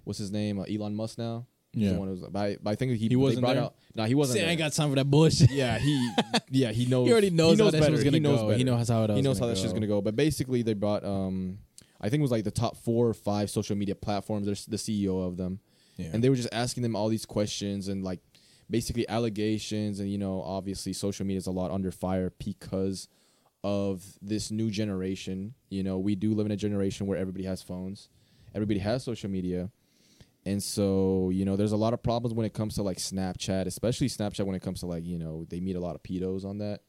What's his name? Uh, Elon Musk now. Yeah. The one who was, but, I, but I think he He wasn't brought there? Out, no, he wasn't. See, I ain't got time for that bullshit. Yeah, he. Yeah, he knows. He already knows, how that better. shit's gonna he knows go. Better. He knows how it He knows how gonna that shit's gonna go. But basically, they brought. Um, I think it was like the top four or five social media platforms. There's the CEO of them, Yeah. and they were just asking them all these questions and like basically allegations and you know obviously social media is a lot under fire because of this new generation. You know we do live in a generation where everybody has phones. Everybody has social media. And so you know there's a lot of problems when it comes to like snapchat especially snapchat when it comes to like you know they meet a lot of pedos on that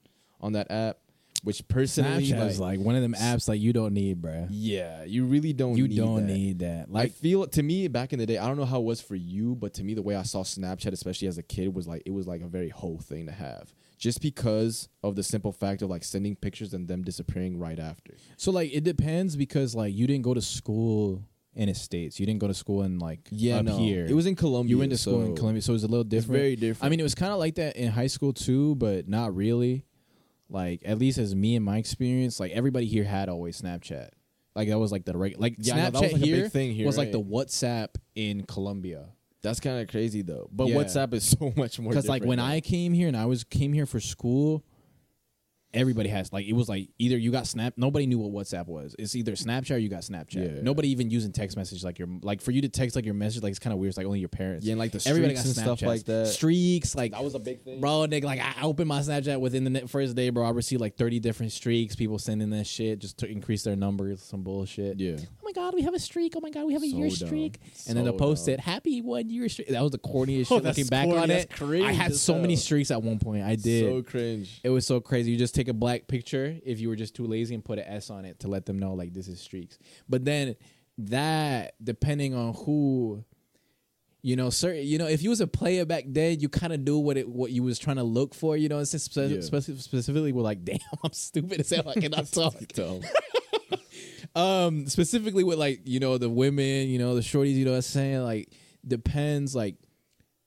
on that app which personally Snapchat is like one of them apps like you don't need, bruh. yeah you really don't You need don't that. need that. I Like, feel to me back in the day, I don't know how it was for you, but to me the way I saw Snapchat, especially as a kid, was like it was like a very whole thing to have. Just because of the simple fact of like sending pictures and them disappearing right after. so like it depends because like you didn't go to school in the states. You didn't go to school in like up here. It was in Colombia. you went to school in so Colombia, so it was a little It's different. very different. I mean, it was kind of like that in high school too, but not really. Like at least as me and my experience, like everybody here had always Snapchat. Like that was like the regular. Like Yeah, I know, Snapchat that was, like, a big thing here, was like right? the WhatsApp in Colombia. that's kind of crazy though. But Yeah. WhatsApp is so much more. Because like when different, I came here and I was came here for school, everybody has like it was like either you got Snap. Nobody knew what WhatsApp was. It's either Snapchat or you got Snapchat. Yeah. Nobody even using text message like your like for you to text like your message like it's kind of weird. It's like only your parents. yeah, and like the everybody streaks got and stuff like that. Streaks like that was a big thing. Bro, nigga, like I opened my Snapchat within the first day, bro. I received like thirty different streaks, people sending that shit just to increase their numbers, some bullshit. Yeah, oh my god, we have a streak. Oh my god, we have a So year dumb. streak. And then the post dumb. said, "Happy one year streak." That was the corniest Oh, shit. that's Looking back corny. on That's it, cringe I had as so many streaks at one point. I did. So cringe. It was so crazy. You just take a black picture if you were just too lazy and put an S on it to let them know like this is streaks. But then that depending on who you know, certain you know, if you was a player back then, you kind of knew what it what you was trying to look for. You know, since spe- Yeah. speci- specifically, we're like, damn, I'm stupid as hell. I cannot talk. Um, specifically with like you know the women, you know the shorties. You know what I'm saying? Like depends. Like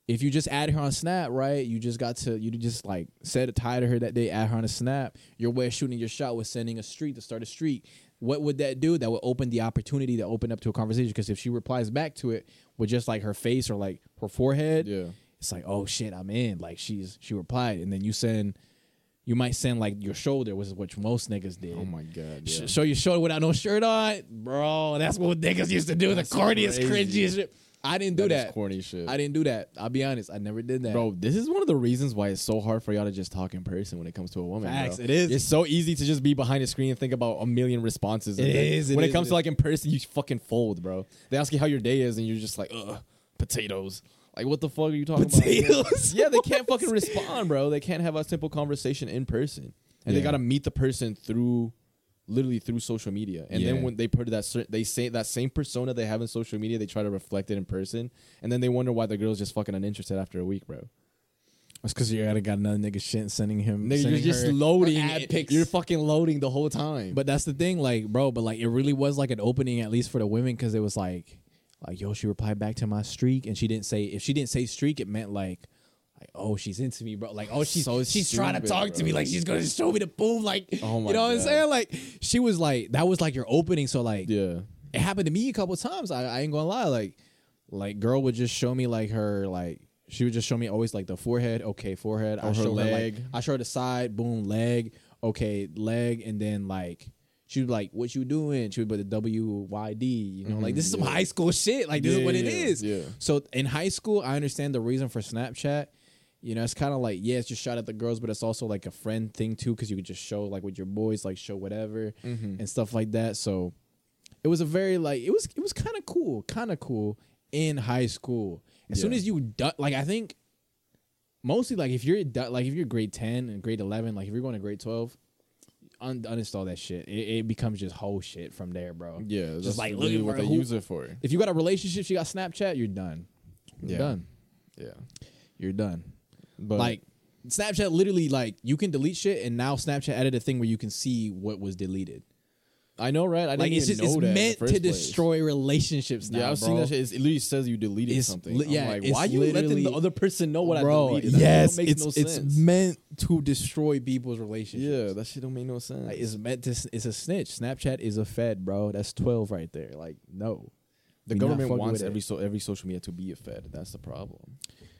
if you just add her on Snap, right? You just got to you just like said a tie to her that day, add her on a Snap. Your way of shooting your shot was sending a streak to start a streak. What would that do? That would open the opportunity to open up to a conversation. Because if she replies back to it with just like her face or like her forehead, Yeah. it's like, oh shit, I'm in. Like she's she replied, and then you send, you might send like your shoulder, which is what most niggas did. Oh my god. Sh- show your shoulder without no shirt on, bro. That's what niggas used to do. That's the corniest, crazy. cringiest shit. I didn't do That that. corny shit. I didn't do that. I'll be honest. I never did that, Bro, this is one of the reasons why it's so hard for y'all to just talk in person when it comes to a woman. Facts, bro. it is. It's so easy to just be behind a screen and think about a million responses. It is, it when is, it comes it to like in person, you fucking fold, bro. They ask you how your day is, and you're just like, ugh, potatoes. Like, what the fuck are you talking Potatoes? about? yeah, they can't fucking respond, bro. They can't have a simple conversation in person, and they gotta meet the person through. Literally through social media, and Yeah. then when they put that, cer- they say that same persona they have in social media, they try to reflect it in person, and then they wonder why the girl's just fucking uninterested after a week, bro. That's because you gotta got another nigga shit sending him. Nigga, you're just her- loading. her ad pics. You're fucking loading the whole time. But that's the thing, like, bro. But like, it really was like an opening, at least for the women, because it was like, like, yo, she replied back to my streak, and she didn't say if she didn't say streak, it meant like, like, oh, she's into me, bro. Like, oh, she's So she's trying to stupid, talk to me, like she's gonna show me the boom, like, Oh my you know what I'm saying? Like, she was like, that was like your opening. So like, yeah, it happened to me a couple times. I, I ain't gonna lie, like, like girl would just show me like her like. She would just show me always like the forehead, okay, forehead. Oh, I Or her show her like leg. I show her the side, boom, leg, okay, leg, and then like she would be like, "What you doing?" She would put the W Y D. You know, like this is some mm-hmm. high school shit. Like this is what it yeah, is. yeah. So in high school, I understand the reason for Snapchat. You know, it's kind of like yeah, it's just shot at the girls, but it's also like a friend thing too, because you could just show like with your boys, like show whatever Mm-hmm. and stuff like that. So it was a very like it was it was kind of cool, kind of cool in high school. As soon as you do, like I think mostly like if you're do- like if you're grade 10 and grade 11 like if you're going to grade 12 un- uninstall that shit it, it becomes just whole shit from there bro yeah. Just like looking what for they who- use it for. if you got a relationship you got snapchat you're done you're Yeah. done Yeah, you're done but like snapchat literally like you can delete shit and now snapchat added a thing where you can see what was deleted I know, right? I didn't like it's just know it's that meant to destroy relationships now Yeah, I've bro. seen that shit. It's, it literally says you deleted It's something. li- I'm yeah, like, why you letting the other person know what bro I deleted? That yes make it's no it's meant to destroy people's relationships yeah, that shit don't make no sense. Like, it's meant to. It's a snitch. Snapchat is a Fed, bro. That's twelve right there. Like, no. the we government wants every so every social media to be a fed. That's the problem,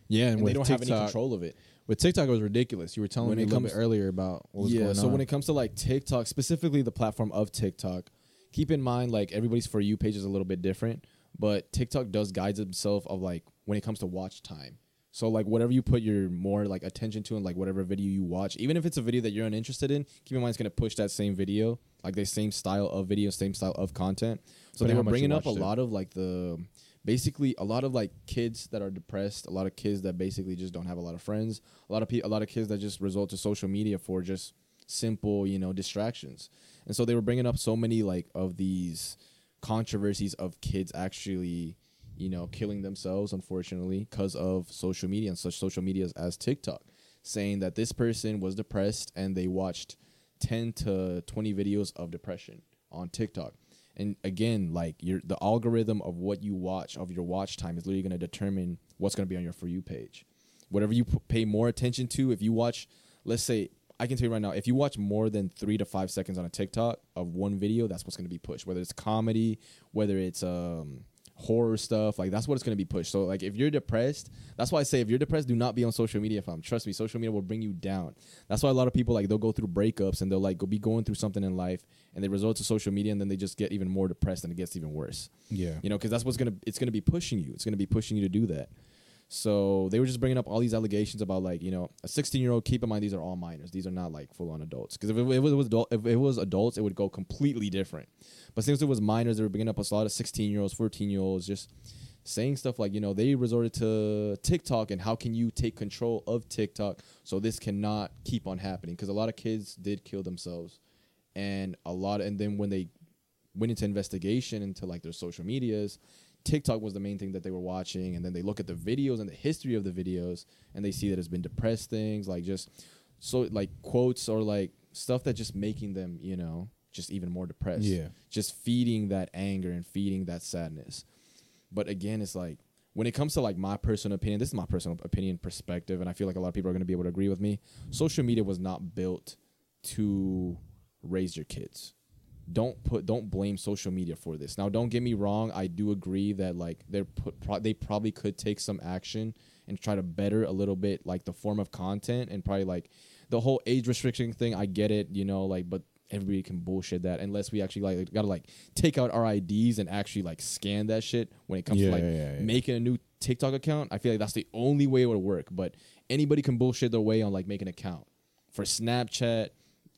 Yeah, and they don't have any control of it. With TikTok, it was ridiculous. You were telling When me a it little bit earlier about what was yeah, going so when it comes to like TikTok, specifically the platform of TikTok, keep in mind like everybody's for you page is a little bit different, but TikTok does guides itself of like when it comes to watch time. So like whatever you put your more like attention to and like whatever video you watch, even if it's a video that you're uninterested in, keep in mind it's gonna push that same video, like the same style of video, same style of content. So But they were bringing up a lot of like the basically a lot of like kids that are depressed, a lot of kids that basically just don't have a lot of friends, a lot of pe- a lot of kids that just resort to social media for just simple, you know, distractions. And so they were bringing up so many like of these controversies of kids actually, you know, killing themselves unfortunately because of social media and such social medias as TikTok, saying that this person was depressed and they watched 10 to 20 videos of depression on TikTok. And again, like your the algorithm of what you watch of your watch time is literally going to determine what's going to be on your for you page. Whatever you p- pay more attention to, if you watch, let's say, I can tell you right now, if you watch more than three to five seconds on a TikTok of one video, that's what's going to be pushed. Whether it's comedy, whether it's um, horror stuff, like that's what it's going to be pushed. So, like, if you're depressed, that's why I say if you're depressed, do not be on social media. Fam, trust me, social media will bring you down. That's why a lot of people like they'll go through breakups and they'll like go be going through something in life, and they resort to social media, and then they just get even more depressed, and it gets even worse yeah, you know because that's what's gonna it's gonna be pushing you it's gonna be pushing you to do that So they were just bringing up all these allegations about like you know a 16 year old. Keep in mind these are all minors. These are not like full on adults. Because if, it- if it was adult, if it was adults, it would go completely different. But since it was minors, they were bringing up a lot of 16 year olds, 14 year olds, just saying stuff like you know they resorted to TikTok and how can you take control of TikTok so this cannot keep on happening because a lot of kids did kill themselves and a lot and then when they went into investigation into like their social medias TikTok was the main thing that they were watching and then they look at the videos and the history of the videos and they see that it's been depressed things like just so like quotes or like stuff that just making them you know just even more depressed Yeah. just feeding that anger and feeding that sadness but again, it's like when it comes to like my personal opinion, this is my personal opinion perspective, and I feel like a lot of people are going to be able to agree with me. Social media was not built to raise your kids. Don't put don't blame social media for this. Now, don't get me wrong. I do agree that like they're put, pro- they probably could take some action and try to better a little bit like the form of content and probably like the whole age restriction thing. I get it, you know, like but everybody can bullshit that unless we actually like gotta like take out our IDs and actually like scan that shit when it comes Yeah, to like yeah, yeah, making a new TikTok account. I feel like that's the only way it would work. But anybody can bullshit their way on like making an account for Snapchat,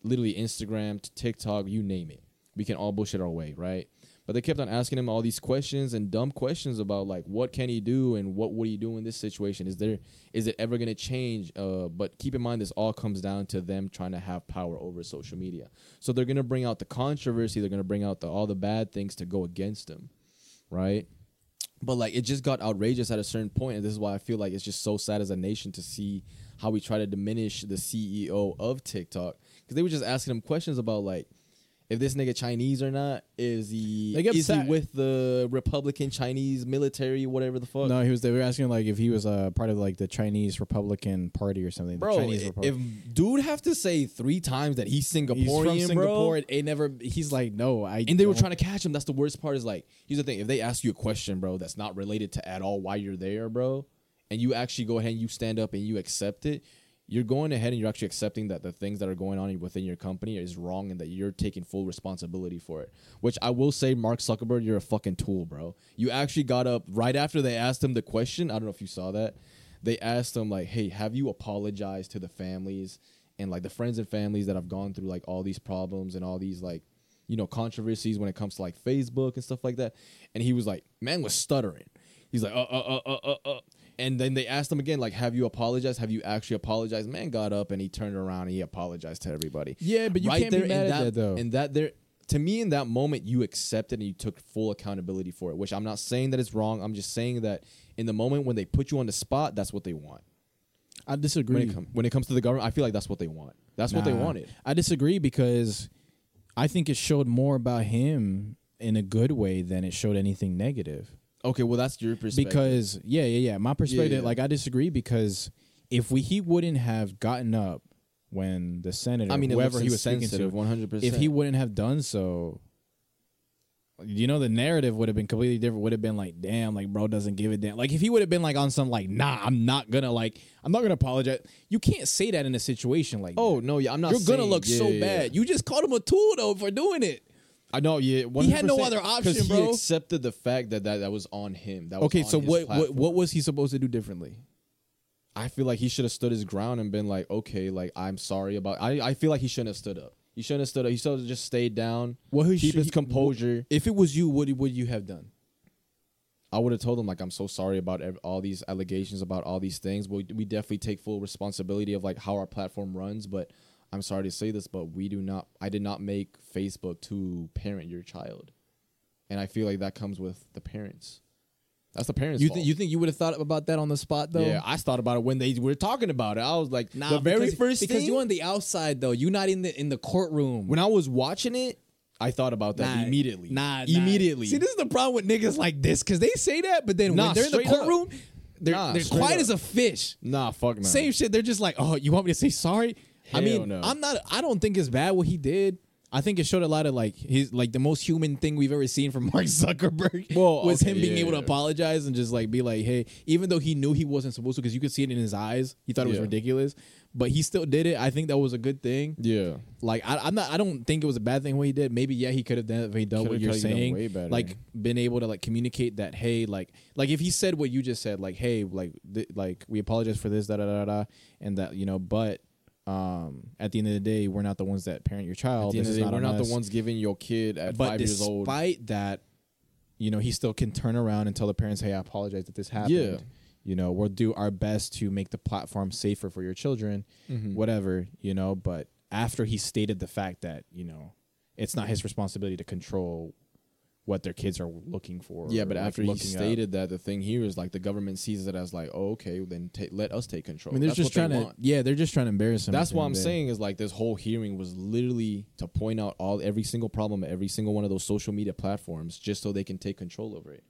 literally Instagram, to TikTok, you name it. We can all bullshit our way, right? But they kept on asking him all these questions and dumb questions about like what can he do and what would he do in this situation? Is there is it ever gonna change? Uh, but keep in mind this all comes down to them trying to have power over social media. So they're gonna bring out the controversy, they're gonna bring out the, all the bad things to go against him, right? but like it just got outrageous at a certain point and this is why i feel like it's just so sad as a nation to see how we try to diminish the ceo of tiktok because they were just asking him questions about like if this nigga chinese or not is he is he with the republican chinese military whatever the fuck No, he was. They were asking like if he was a part of like the Chinese Republican Party or something. the bro Chinese i- if dude have to say three times that he's singaporean he's from bro Singapore, it, it never. He's like, no, I. and they were trying to catch him. That's the worst part. Is like, here's the thing: if they ask you a question, bro, that's not related to at all why you're there, bro, and you actually go ahead and you stand up and you accept it, you're going ahead and you're actually accepting that the things that are going on within your company is wrong and that you're taking full responsibility for it. Which I will say, Mark Zuckerberg, you're a fucking tool, bro. You actually got up right after they asked him the question. I don't know if you saw that. They asked him like, "Hey, have you apologized to the families and like the friends and families that have gone through like all these problems and all these like you know controversies when it comes to like Facebook and stuff like that?" And he was like, "Man was stuttering." He's like, "Uh, uh, uh, uh, uh." uh. And then they asked him again, like, "Have you apologized? Have you actually apologized?" Man got up and he turned around and he apologized to everybody. Yeah, but you can't there in mad at that, though. And that there, to me, in that moment, you accepted and you took full accountability for it. Which I'm not saying that it's wrong. I'm just saying that in the moment when they put you on the spot, that's what they want. I When disagree. it, com- when it comes to the government, I feel like that's what they want. That's what they wanted. I disagree because I think it showed more about him in a good way than it showed anything negative. Okay, well, that's your perspective. Because yeah, yeah, yeah. My perspective, yeah. like I disagree because if we he wouldn't have gotten up when the senator, I mean, whoever he was speaking to, 100. percent if he wouldn't have done so, you know, the narrative would have been completely different. Would have been like, damn, like bro doesn't give a damn. Like if he would have been like on some like, nah, I'm not gonna like, I'm not gonna apologize. You can't say that in a situation like, Oh that. no, yeah, I'm not. you're gonna look yeah, so yeah, yeah. bad. You just called him a tool though for doing it. I know. Yeah, 100%, He had no other option, bro. He accepted the fact that that, that was on him. That was Okay, so what, what what was he supposed to do differently? I feel like he should have stood his ground and been like, okay, like I'm sorry about. I I feel like he shouldn't have stood up. He shouldn't have stood up. He should have just stayed down. Well, he keep should- his he- composure. If it was you, what would you have done? I would have told him like I'm so sorry about ev- all these allegations about all these things. But we, we definitely take full responsibility of like how our platform runs. But I'm sorry to say this, but we do not. I did not make Facebook to parent your child, and I feel like that comes with the parents. That's the parents. You you think you would have thought about that on the spot though? Yeah, I thought about it when they were talking about it. I was like, Nah, the very because, first because thing you on the outside though. You not in the in the courtroom. when I was watching it, I thought about that Nah, immediately. Nah, nah. immediately. See, this is the problem with niggas like this because they say that, but then Nah, when they're in the straight up. courtroom, they're Nah, they're quiet up. as a fish. nah, fuck no. Same shit. They're just like, oh, you want me to say sorry? I mean, no. I'm not. I don't think it's bad what he did. I think it showed a lot of like his like the most human thing we've ever seen from Mark Zuckerberg. Well, was okay, him being yeah, able to apologize and just like be like, hey, even though he knew he wasn't supposed to, because you could see it in his eyes, he thought it was Yeah. ridiculous, but he still did it. I think that was a good thing. Yeah. Like I, I'm not. I don't think it was a bad thing what he did. Maybe yeah, he could have done if he done what you're saying. Like been able to like communicate that hey, like like if he said what you just said, like hey, like th- like we apologize for this, da da da da, and that you know, but um at the end of the day, we're not the ones that parent your child. At the end This of the day, we're not us. the ones giving your kid at But five years old. despite that, you know, he still can turn around and tell the parents, "Hey, I apologize that this happened." Yeah. You know, we'll do our best to make the platform safer for your children, Mhm. whatever, you know, but after he stated the fact that, you know, it's not his responsibility to control what their kids are looking for. Yeah, or, but like, after he looking up. stated that, the thing here is like the government sees it as like, oh, okay, then ta- let us take control. I mean, they're That's just what they trying to want. yeah, they're just trying to embarrass him. That's what I'm of saying is like this whole hearing was literally to point out all every single problem, every single one of those social media platforms, just so they can take control over it.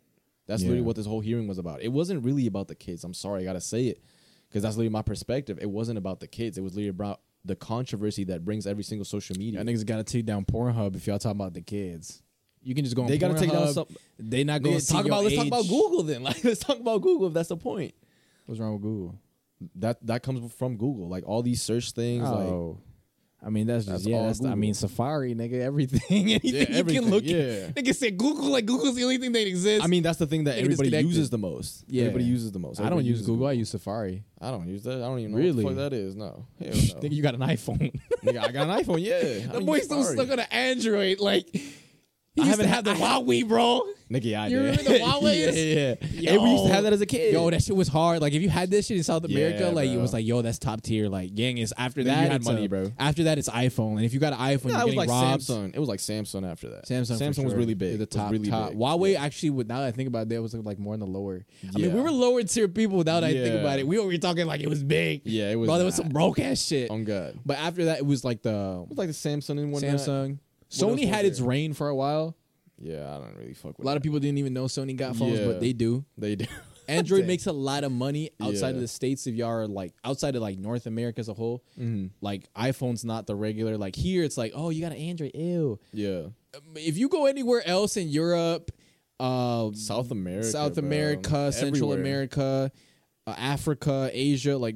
That's Yeah. literally what this whole hearing was about. It wasn't really about the kids. I'm sorry, I gotta say it, because that's literally my perspective. It wasn't about the kids. It was literally about the controversy that brings every single social media. Y'all niggas gotta take down Pornhub if y'all talking about the kids. You can just go on they gotta take down Pornhub. some. They not going to talk about. Let's talk about Google then. Like, let's talk about Google if that's the point. What's wrong with Google? That that comes from Google. Like all these search things. Like Oh. I mean that's just That's yeah. all That's, I mean Safari, nigga. Everything, anything you everything, can look yeah. at. Nigga said Google like Google's the only thing that exists. I mean, that's the thing that everybody uses the most. Yeah. Everybody uses the most. I don't use uses Google. I use Safari. I don't use that. I don't even know Really? what the fuck that is. No. Hell no. Nigga, you got an iPhone. Nigga, I got an iPhone. Yeah. The don't boy's still stuck on an Android. Like he I haven't had the Huawei, bro. Nigga, I You did. remember the Huawei's? yeah, yeah. Hey, we used to have that as a kid. Yo, that shit was hard. Like if you had this shit in South America, Yeah, like it bro. was like, yo, that's top tier. Like gang is after Then that. you had it's money, a- bro. After that, it's iPhone, and if you got an iPhone, Nah, you're it was getting like robbed. Samsung. It was like Samsung after that. Samsung, for Samsung was sure. really big. The It was top, really top. big. Huawei actually, would now that I think about it, it was like more in the lower. I mean, we Yeah. were lower tier people. Now that I think Yeah. about it, we were talking like it was big. Yeah, it was. bro, there was not. some broke ass shit. On God. But after that, it was like the It was like the Samsung and whatnot. Samsung. Sony had its reign for a while. Yeah, I don't really fuck with A lot of people didn't even know Sony got phones, Yeah. but they do. They do. Android Dang. makes a lot of money outside of the states. If y'all are like outside of like North America as a whole, mm-hmm. like iPhone's not the regular. Like here, it's like, oh, you got an Android. Ew. Yeah. If you go anywhere else in Europe, uh, South America. South bro. America, Central Everywhere. America, uh, Africa, Asia, like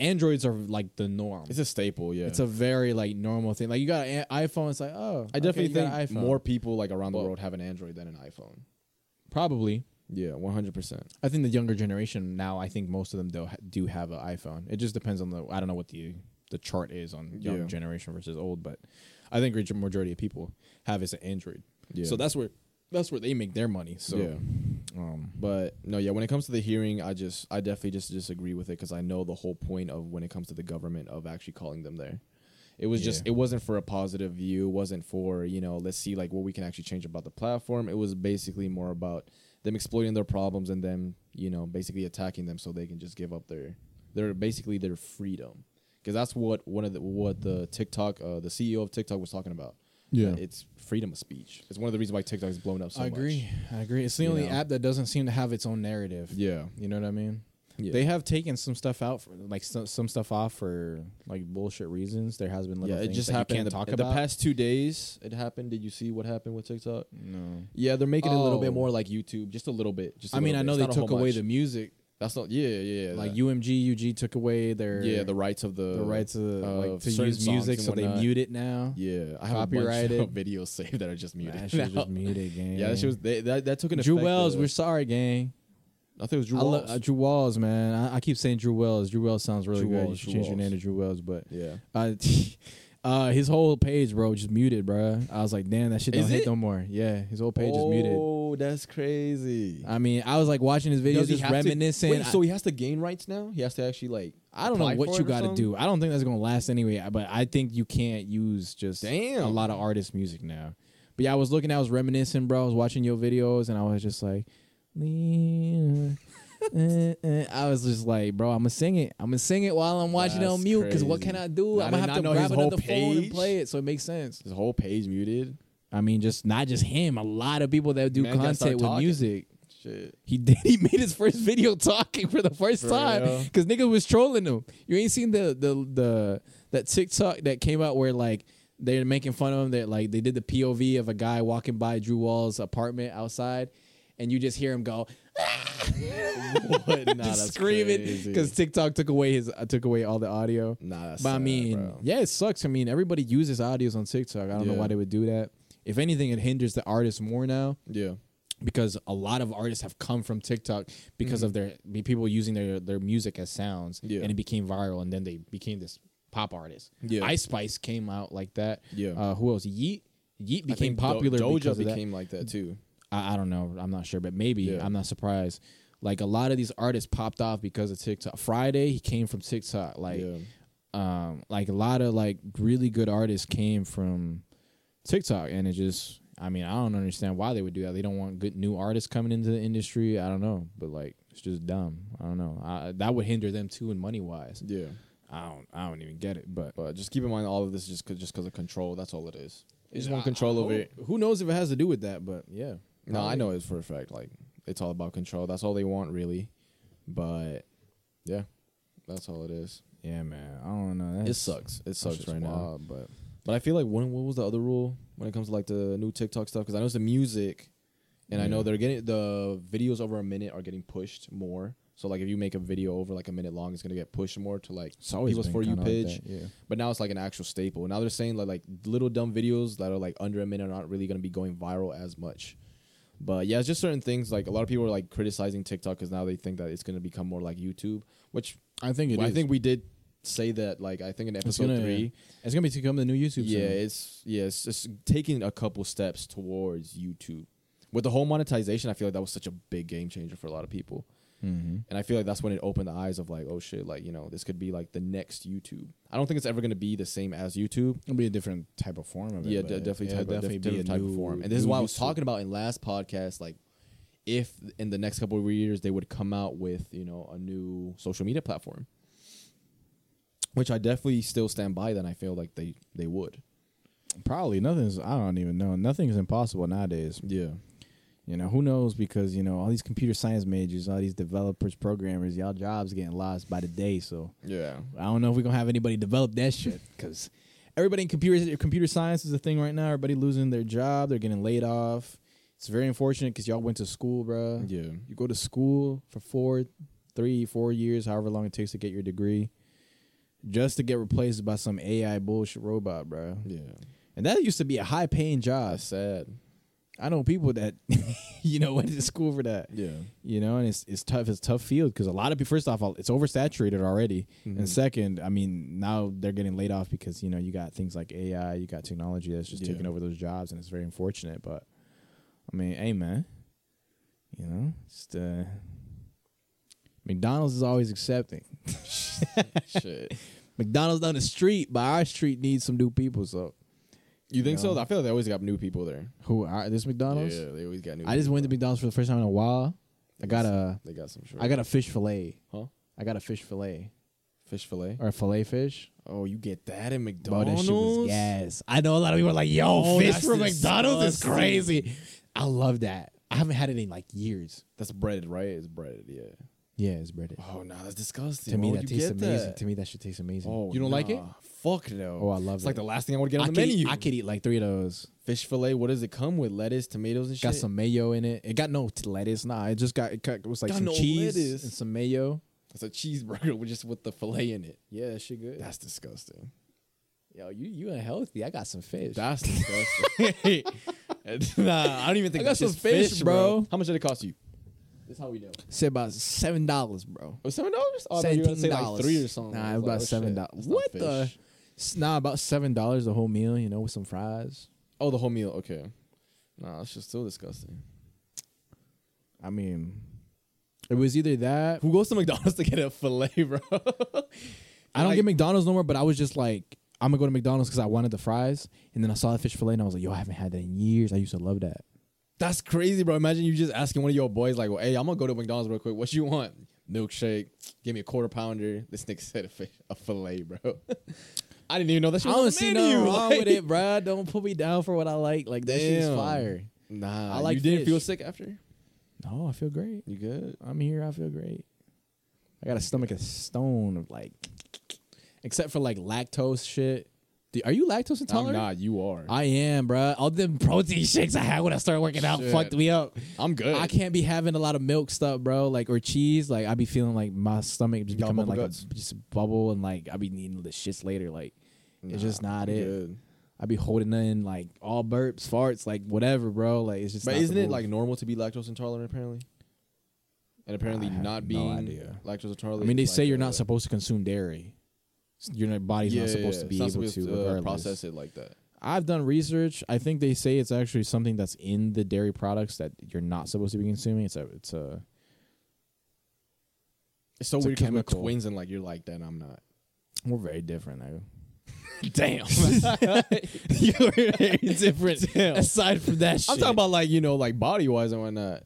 Androids are like the norm. It's a staple. Yeah. It's a very like normal thing. Like you got an iPhone, it's like oh, I definitely okay, think more people like around the world have an Android than an iPhone. probably. Yeah, one hundred percent. I think the younger generation now. I think most of them do do have an iPhone. It just depends on the. I don't know what the the chart is on young Yeah. generation versus old, but I think the majority of people have is an Android. Yeah. So that's where that's where they make their money. So yeah. um, But no, yeah. When it comes to the hearing, I just, I definitely just disagree with it because I know the whole point of when it comes to the government of actually calling them there. It was just, it wasn't for a positive view. It wasn't for you know, let's see like what we can actually change about the platform. It was basically more about them exploiting their problems and them, you know, basically attacking them so they can just give up their, their basically their freedom. Because that's what one of the what the TikTok, uh, the CEO of TikTok was talking about. Yeah. It's freedom of speech. It's one of the reasons why TikTok is blown up so I much. agree. I agree. It's the You only know? app that doesn't seem to have its own narrative. Yeah. You know what I mean? yeah. They have taken some stuff out for like some, some stuff off for like bullshit reasons. There has been little Yeah, it things just happened. can't the, talk about. the past two days, it happened. Did you see what happened with TikTok? no. Yeah, they're making it a little bit Oh. more like YouTube, just a little bit. Just I I mean, I know they took away the music. That's not. Yeah, yeah. yeah Like that- UMG, UG took away their Yeah, the rights of the the rights of like to use music, so they mute it now. Yeah, I have a Copyrighted. bunch of videos saved that are just muted. That shit just muted, gang. Yeah, that shit was they, that that took an Drew effect. Wells. uh, We're sorry, gang. I think it was Drew I lo- Wells. uh, Drew Wells, man. I, I keep saying Drew Wells. Drew Wells sounds really Drew good. you should Drew change your name to Drew Wells, but yeah, uh, uh, his whole page, bro, just muted, bro. I was like, damn, that shit don't Is hit it? no more. Yeah, his whole page is muted. That's crazy. I mean, I was like watching his videos, Does he just have to- reminiscing. Wait, so he has to gain rights now? He has to actually like. I don't know apply what you or got to something? do. I don't think that's gonna last anyway. But I think you can't use just Damn. a lot of artist music now. But yeah, I was looking, I was reminiscing, bro. I was watching your videos, and I was just like, "Lean, eh, eh." I was just like, bro, I'm gonna sing it. I'm gonna sing it while I'm watching it on mute. Because what crazy. can I do? I I'm did gonna have to know grab whole another phone and page. play it, so it makes sense. His whole page muted. I mean, just not just him. A lot of people that do Man content with talking. music. Shit. He did. He made his first video talking for the first For time because nigga was trolling him. You ain't seen the the the that TikTok that came out where like they're making fun of him. That like they did the POV of a guy walking by Drew Wall's apartment outside, and you just hear him go what? Nah, screaming because TikTok took away his uh, took away all the audio. nah, that's But I mean, bro. yeah, it sucks. I mean, everybody uses audios on TikTok. I don't know why they would do that. If anything, it hinders the artists more now yeah, because a lot of artists have come from TikTok because of their people using their their music as sounds, Mm-hmm. Yeah. and it became viral, and then they became this pop artist. Yeah. Ice Spice came out like that. Yeah. Uh, who else? Yeat. Yeat became think Do- popular. Doja because of that. like that too. I, I don't know. I'm not sure, but maybe Yeah. I'm not surprised. Like a lot of these artists popped off because of TikTok. Friday, he came from TikTok. Like, yeah, um, like a lot of like really good artists came from TikTok, and it just. I mean, I don't understand why they would do that. They don't want good new artists coming into the industry. I don't know, but like it's just dumb. I don't know. I, that would hinder them too, in money wise. yeah. I don't. I don't even get it. But But just keep in mind, all of this is just cause, just because of control. That's all it is. They just want control over it. Who knows if it has to do with that? But yeah. No, I know it's for a fact. Like it's all about control. That's all they want, really. But yeah, that's all it is. Yeah, man. I don't know. It sucks. It sucks right now. But But I feel like when what was the other rule when it comes to like the new TikTok stuff? Because I know it's the music, and I know they're getting the videos over a minute are getting pushed more. So like if you make a video over like a minute long, it's gonna get pushed more to like people's for you kinda like page. yeah. But now it's like an actual staple. Now they're saying that like little dumb videos that are like under a minute are not really gonna be going viral as much. But yeah, it's just certain things. Like a lot of people are like criticizing TikTok because now they think that it's gonna become more like YouTube, which I think it I is. think we did say that. Like I think in It's episode gonna- three, it's gonna be to come the new YouTube. yeah, it's yeah, it's just taking a couple steps towards YouTube. With the whole monetization, I feel like that was such a big game changer for a lot of people. Mm-hmm. And I feel like that's when it opened the eyes of like, oh shit, like, you know, this could be like the next YouTube. I don't think it's ever going to be the same as YouTube. It'll be a different type of form of it. Yeah, de- definitely type, definitely be different a type new, of form. And this is why I was YouTube. talking about in last podcast, like if in the next couple of years they would come out with, you know, a new social media platform. Which I definitely still stand by then I feel like they they would. Probably nothing's. I don't even know. Nothing's impossible nowadays. Yeah. You know who knows because you know all these computer science majors, all these developers, programmers, y'all jobs getting lost by the day. So Yeah. I don't know if we're gonna have anybody develop that shit because everybody in computer computer science is a thing right now. Everybody losing their job, they're getting laid off. It's very unfortunate because y'all went to school, bro. Yeah. You go to school for four, three, four years, however long it takes to get your degree, just to get replaced by some AI bullshit robot, bro. Yeah. And that used to be a high paying job. That's sad. I know people that, you know, went to school for that. Yeah. You know, and it's it's tough. It's a tough field because a lot of people. First off, it's oversaturated already, Mhm. and second, I mean, now they're getting laid off because you know you got things like AI, you got technology that's just Yeah. taking over those jobs, and it's very unfortunate. But I mean, hey man, you know, just uh, McDonald's is always accepting. Shit. McDonald's down the street, but our street needs some new people. So You think You know? so? I feel like they always got new people there. who are this McDonald's? Yeah, they always got new I just went to McDonald's for the first time in a while. I got a They got some shit. I got a fish fillet. Huh? I got a fish fillet fish fillet. or a fillet fish. Oh, you get that in McDonald's? that shit was gas. I know a lot of people are like, "Yo, Oh, fish from McDonald's is crazy." I love that. I haven't had it in like years. That's breaded, right? It's breaded, yeah. Yeah, it's breaded. Oh no, that's disgusting. to me, Why that would you tastes get amazing. that? To me, that shit tastes amazing. Oh, you don't like it? nah. Fuck no. Oh, I love it's it. like the last thing I would get I on could, the menu. eat, I could eat like three of those. fish fillet. What does it come with? Lettuce, tomatoes, and shit. Got some mayo in it. It got no t- lettuce. Nah, it just got it, got, it was like Got some no cheese lettuce. and some mayo. It's a cheeseburger with just with the fillet in it. Yeah, that shit good. That's disgusting. Yo, you you unhealthy. I got some fish. That's disgusting. nah, I don't even think I got that's some just fish, fish, bro. How much did it cost you? That's how we know. Say about seven dollars, bro. Oh, seven dollars? Oh, you were gonna say like $17. three or something. Nah, I was about oh, seven dollars. What the? Nah, about seven dollars the whole meal. You know, with some fries. Oh, the whole meal. Okay. Nah, that's just still disgusting. I mean, it was either that. Who goes to McDonald's to get a fillet, bro? I don't Like- get McDonald's no more, but I was just like, I'm gonna go to McDonald's because I wanted the fries, and then I saw the fish fillet, and I was like, yo, I haven't had that in years. I used to love that. That's crazy, bro. Imagine you just asking one of your boys, like, well, hey, I'm gonna go to McDonald's real quick. What you want? Milkshake. Give me a quarter pounder. This nigga said a, fish, a fillet, bro. I didn't even know that shit I don't on see menu. nothing wrong like- with it, bro. Don't put me down for what I like. Like that shit's fire. Nah, I like you didn't feel sick after? No, I feel great. You good? I'm here. I feel great. I got a stomach of stone of like, except for like lactose shit. Are you lactose I'm intolerant? not. You are. I am, bro. All them protein shakes I had when I started working out Shit. fucked me up. I'm good. I can't be having a lot of milk stuff, bro. Like or cheese. Like I be feeling like my stomach just becoming like guts? a just a bubble, and like I be needing the shits later. Like it's just not I'm it. good. I be holding in like all burps, farts, like whatever, bro. Like it's just. But isn't it like normal to be lactose intolerant apparently? And apparently I not being idea. lactose intolerant. I mean, they is say you're not uh, supposed to consume dairy. Your body's yeah, not supposed yeah, to be able supposed to, uh, process it like that. I've done research. I think they say it's actually something that's in the dairy products that you're not supposed to be consuming. It's a, it's a. It's so It's weird because we're twins and like you're like that and I'm not. We're very different, though. Damn. you're very different. Damn. Aside from that, shit. I'm talking about like you know like body wise and whatnot.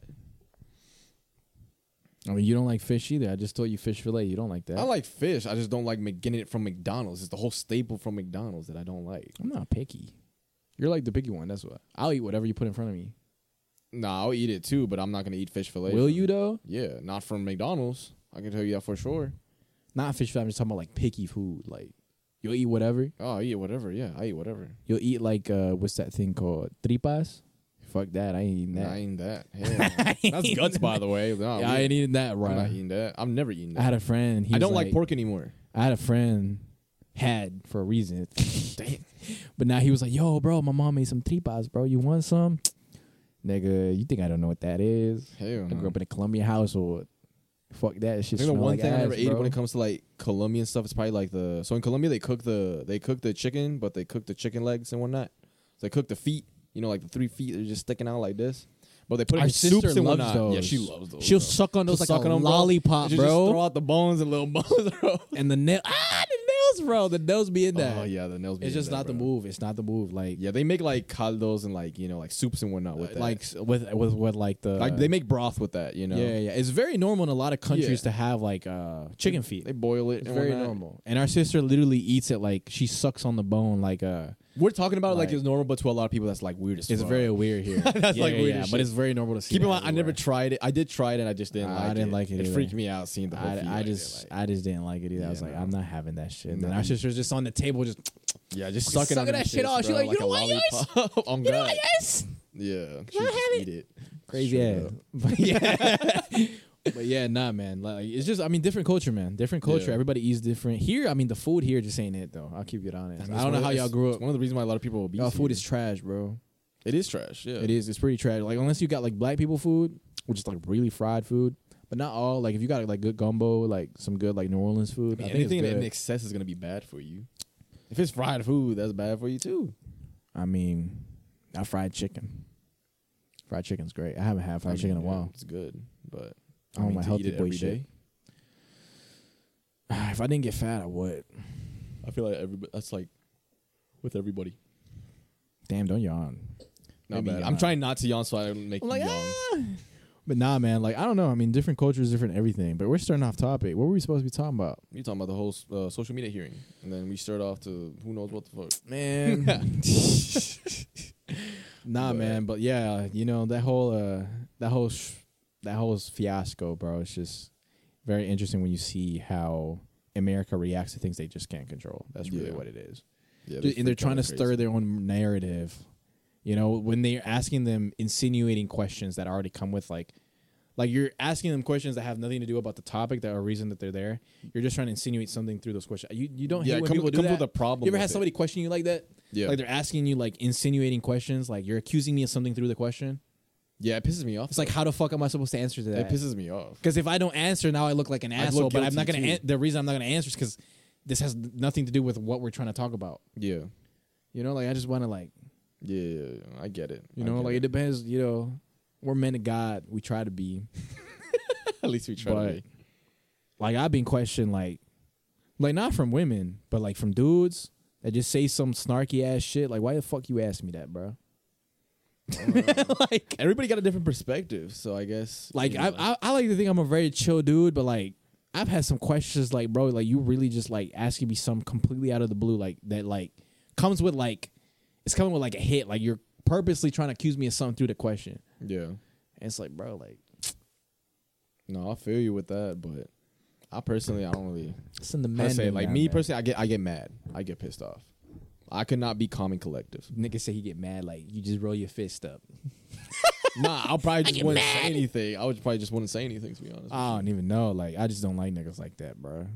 I mean, you don't like fish either. I just told you fish fillet. You don't like that. I like fish. I just don't like Mc- getting it from McDonald's. It's the whole staple from McDonald's that I don't like. I'm not picky. You're like the picky one. That's what. I'll eat whatever you put in front of me. Nah, I'll eat it too, but I'm not gonna eat fish fillet. Will from- you though? Yeah, not from McDonald's. I can tell you that for sure. Not fish fillet. I'm just talking about like picky food. Like you'll eat whatever. Oh, I eat whatever. Yeah, I eat whatever. You'll eat like uh, what's that thing called? Tripas. Fuck that. I ain't eating that. I ain't that. No. That's guts, by the way. Nah, yeah, I ain't eating that, right? I'm not eating that. I'm never eating that. I had a friend. He I don't like, pork anymore. I had a friend had for a reason. Damn. But now he was like, "Yo, bro, my mom made some tripas, bro. You want some?" Nigga, you think I don't know what that is? Hell I no. grew up in a Colombian household. Fuck that I shit. think the one like thing I ass, never ate when it comes to like Colombian stuff is probably like the so in Colombia they cook the they cook the chicken but they cook the chicken legs and whatnot. So they cook the feet, you know, like the three feet are just sticking out like this. But they put it Our in sister and loves whatnot. those. Yeah, she loves those. She'll bro. suck on those like suck a on them, bro. lollipop, She'll just bro. throw out the bones and little bones, bro. and the nail, ah, the nails, bro. The nails be in there. Oh yeah, the nails. be it's in just there, not the bro. move. It's not the move. Like, Yeah, they make like caldos and like you know like soups and whatnot with that. like with with with like the like they make broth with that. You know. Yeah, yeah. It's very normal in a lot of countries to have like uh chicken feet. They boil it. It's and very whatnot. normal. And our sister literally eats it like she sucks on the bone like uh We're talking about it like, it's normal, but to a lot of people that's like weird as it's fuck. very weird here. That's, yeah, like, weird as but shit. it's very normal to see. Keep in that mind, I never tried it. I did try it, and I just didn't I like it. didn't like it It either. freaked me out seeing the whole. I, I like just like- I just didn't like it either. I was like. I'm not having that shit. And then our sister's just on the table, just yeah, just Fucking sucking on sucking that shit off. She like, "You don't want yours? oh you know, yes, Yeah, she just have eat it. crazy ass. But yeah, but yeah, nah, man. Like it's just, I mean, different culture, man. Different culture. Yeah. Everybody eats different. Here, I mean, the food here just ain't it though. I'll keep it honest. It's I don't know how y'all grew up. One of the reasons why a lot of people obese. Y'all food is trash, bro. it is trash. Yeah, It is. It's pretty trash. Like unless you got like black people food, which is like really fried food, but not all. Like if you got like good gumbo, like some good like New Orleans food, I I, mean, think anything in excess is gonna be bad for you. If it's fried food, that's bad for you too. I mean, not fried chicken. Fried chicken's great. I haven't had fried I mean, chicken in a yeah, while. It's good, but I want mean, my healthy boy shit. day, if I didn't get fat, I would. I feel like everybody. That's like with everybody. Damn, don't yawn. Not Maybe bad. I'm trying not to yawn, so I don't make I'm you like, yawn. ah. But nah, man. Like I don't know. I mean, different cultures, different everything. But we're starting off topic. What were we supposed to be talking about, You talking about the whole uh, social media hearing, and then we start off to who knows what the fuck. man? nah, But- man. But yeah, you know that whole uh that whole sh- that whole fiasco, bro. It's just very interesting when you see how America reacts to things they just can't control. That's really Yeah. what it is. Yeah, Ju- and they're trying to out stir their own narrative. You know, when they're asking them insinuating questions that already come with like like you're asking them questions that have nothing to do about the topic that are reason that they're there. You're just trying to insinuate something through those questions. You you don't Yeah, hate when come, people do comes that. with a problem. you ever had it. somebody question you like that? Yeah, Like they're asking you like insinuating questions, like you're accusing me of something through the question. Yeah, it pisses me off. It's like how the fuck am I supposed to answer to that? it pisses me off. Because if I don't answer now, I look like an I'd asshole. look But I'm not guilty, gonna. too. An- the reason I'm not gonna answer is because this has nothing to do with what we're trying to talk about. Yeah, You know, like I just want to like yeah, yeah, yeah, I get it. You I know, get like it depends. You know, we're men of God. We try to be. At least we try. to be. like I've been questioned, like, like not from women, but like from dudes that just say some snarky ass shit. Like, why the fuck you ask me that, bro? Oh. like, Everybody got a different perspective, so I guess like you I, know. I I like to think I'm a very chill dude, but like I've had some questions, like bro, like you really just like asking me some completely out of the blue, like that, like comes with like it's coming with like a hit, like you're purposely trying to accuse me of something through the question. yeah. And it's like, bro, like No, I feel you with that, but I personally, I don't really. Send the I man. say like me personally, I get I get mad, I get pissed off. I could not be calm and collective. Nigga say he get mad like you just roll your fist up. nah, I'll probably just wouldn't say anything. I would probably just wouldn't say anything to be honest. I don't even know. Like I just don't like niggas like that, bro.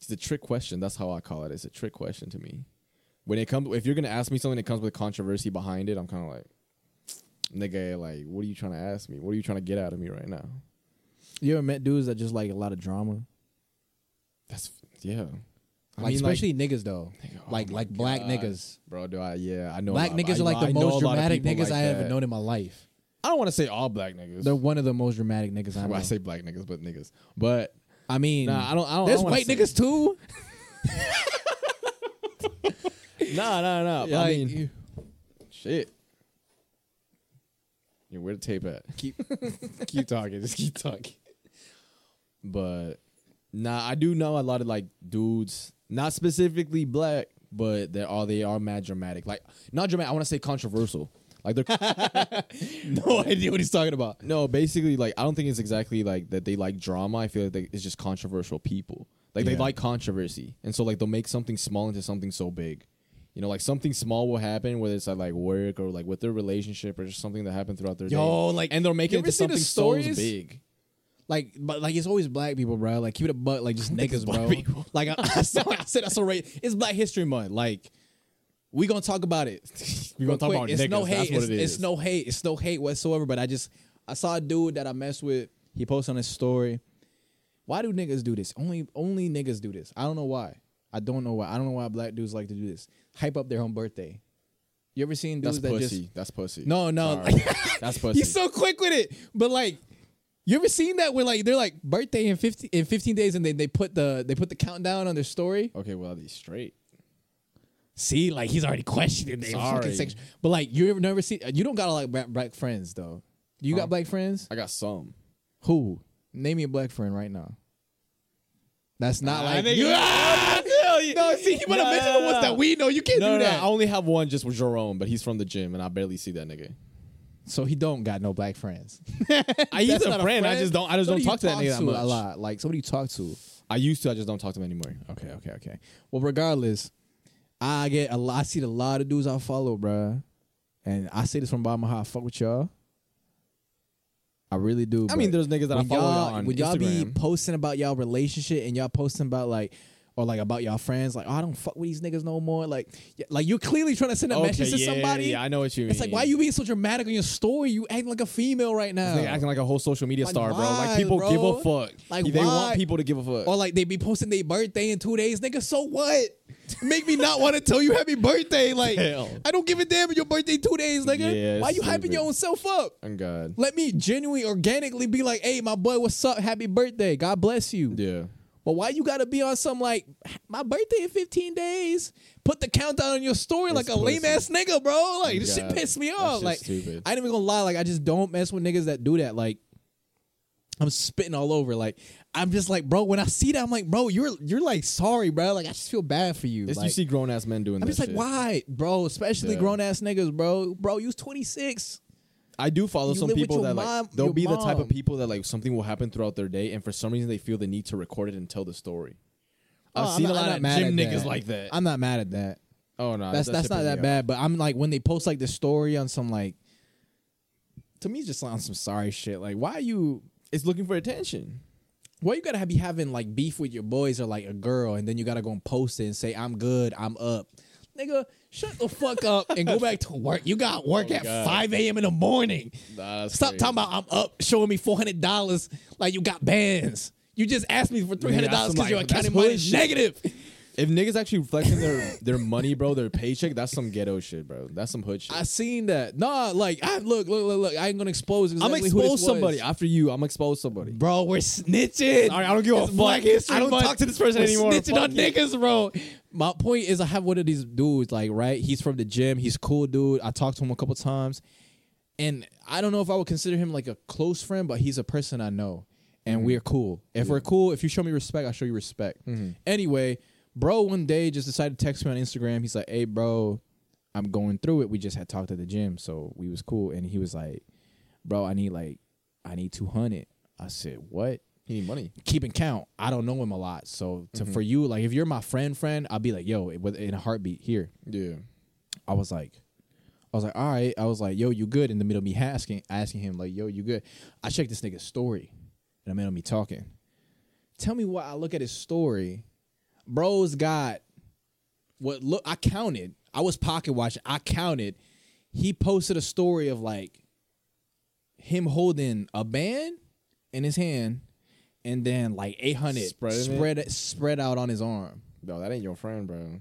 It's a trick question. That's how I call it. It's a trick question to me. When it comes, if you're gonna ask me something that comes with controversy behind it, I'm kind of like, nigga, like, what are you trying to ask me? What are you trying to get out of me right now? You ever met dudes that just like a lot of drama? That's yeah. I Like mean, especially niggas though. Oh like like black God. niggas. bro. Do I? Yeah, I know. Black niggas I- are like I the a most dramatic niggas like I ever known in my life. I don't want to say all black niggas. They're one of the most dramatic niggas I know. Well, I say black niggas, but niggas. But I mean, nah, I don't. I don't. there's I don't white niggas too. Nah, nah, nah. I Like, mean, shit. Yeah, where the tape at? Keep keep talking. Just keep talking. But nah, I do know a lot of like dudes, not specifically black, but they are they are mad dramatic. Like not dramatic. I want to say controversial. Like they're no idea what he's talking about. no, basically like I don't think it's exactly like that they like drama. I feel like they, it's just controversial people. Like they like controversy, and so like they'll make something small into something so big. You know, like something small will happen, whether it's at like work or like with their relationship or just something that happened throughout their day. Yo, like, and they'll make it into something so big. Like, but like it's always black people, bro. Like keep it a buck, like just niggas, bro. people. Like I, I, saw, I said, I saw right. It's Black History Month. Like we gonna talk about it. We gonna talk quick. about it's niggas. no hate. That's what it's, it it's no hate. It's no hate whatsoever. But I just I saw a dude that I messed with. He posted on his story. Why do niggas do this? Only only niggas do this. I don't know why. I don't know why. I don't know why black dudes like to do this. Hype up their own birthday. You ever seen dudes That's that pussy. just That's pussy. no no? That's pussy. He's so quick with it. But like, you ever seen that where like they're like birthday in fifteen in fifteen days and they they put the they put the countdown on their story. okay, well, he's straight. See, like he's already questioning their fucking. But like you ever never see you don't got a lot of black, black friends though. You got black friends? I got some. Who? Name me a black friend right now. That's not like you. No, see, he want to mention the ones that we know. You can't No, do no, that. I only have one just with Jerome, but he's from the gym, and I barely see that nigga. So he don't got no black friends. I, used a friend. I just don't. I just don't talk to that nigga that much. a lot. Like somebody you talk to. I used to. I just don't talk to him anymore. Okay, okay, okay. Well, regardless, I get a lot. I see a lot of dudes I follow, bruh. and I say this from bottom of my heart. I fuck with y'all. I really do. I mean, there's niggas that I when follow y'all, on when y'all be Instagram. posting about y'all relationship and y'all posting about like. Or like about y'all friends, like oh, I don't fuck with these niggas no more. Like, yeah, like you're clearly trying to send a Okay, message to yeah, somebody. Yeah, I know what you mean. It's like why are you being so dramatic on your story? You acting like a female right now. Nigga acting like a whole social media Like, star, bro. Like people bro? give a fuck. Like, they why? want people to give a fuck. Or like they be posting their birthday in two days, nigga. So what? Make me not want to tell you happy birthday. Like Hell. I don't give a damn if your birthday two days, nigga. Why you hyping your own self up? oh God. Let me genuinely, organically be like, hey, my boy, what's up? Happy birthday. God bless you. Yeah. But why you gotta be on some like my birthday in 15 days? Put the countdown on your story like It's a lame ass nigga, bro. Like this shit God, pissed me off. Like stupid. I ain't even gonna lie, like I just don't mess with niggas that do that. Like I'm spitting all over. Like I'm just like, bro, when I see that, I'm like, bro, you're you're like sorry, bro. Like I just feel bad for you. It's, Like, you see grown ass men doing I'm that just like, shit. why, bro? Especially Yeah. grown ass niggas, bro. Bro, you was 26. I do follow You some people that mom- like they'll be the type of people that like something will happen throughout their day, and for some reason they feel the need to record it and tell the story. I've Oh, I'm seen not- a lot of gym niggas that. like that. I'm not mad at that. oh no, that's that that's not that bad. But I'm like when they post like the story on some like to me it's just on some sorry shit. Like why are you It's looking for attention. why you gotta be having like beef with your boys or like a girl and then you gotta go and post it and say I'm good, I'm up. Nigga, shut the fuck up and go back to work. You got work Oh, at God. 5 a.m. in the morning. Nah, Stop crazy. talking about I'm up, showing me four hundred dollars like you got bands. You just asked me for three hundred dollars that's because your like- accounting that's money is negative. If niggas actually flexing their their money, bro, their paycheck, that's some ghetto shit, bro. That's some hood shit. I seen that. Nah, like I look, look, look, look. I ain't gonna expose I'm gonna who this expose somebody after you. I'm gonna expose somebody. Bro, we're snitching. All right, I don't give a fuck. Black History I don't Month. talk to this person We're anymore. Snitching on niggas, bro. My point is, I have one of these dudes, like, right? He's from the gym. He's cool, dude. I talked to him a couple times, and I don't know if I would consider him like a close friend, but he's a person I know, and mm-hmm. we're cool. If we're cool, if you show me respect, I show you respect. Mm-hmm. Anyway, bro, one day just decided to text me on Instagram. He's like, "Hey, bro, I'm going through it. We just had talked at the gym, so we was cool." And he was like, "Bro, I need like, I need 200." I said, "What?" He need money. keeping count. I don't know him a lot, so to Mm-hmm. for you, like if you're my friend, friend, I'll be like, yo, in a heartbeat here. Yeah. I was like, I was like, all right. I was like, yo, you good? In the middle of me asking, asking him like, yo, you good? I checked this nigga's story in the middle of me talking. Tell me why I look at his story. Bro's got what look I counted. I was pocket watching. I counted. He posted a story of like him holding a band in his hand and then like 800 Spreading it? spread it spread out on his arm. No, that ain't your friend, bro.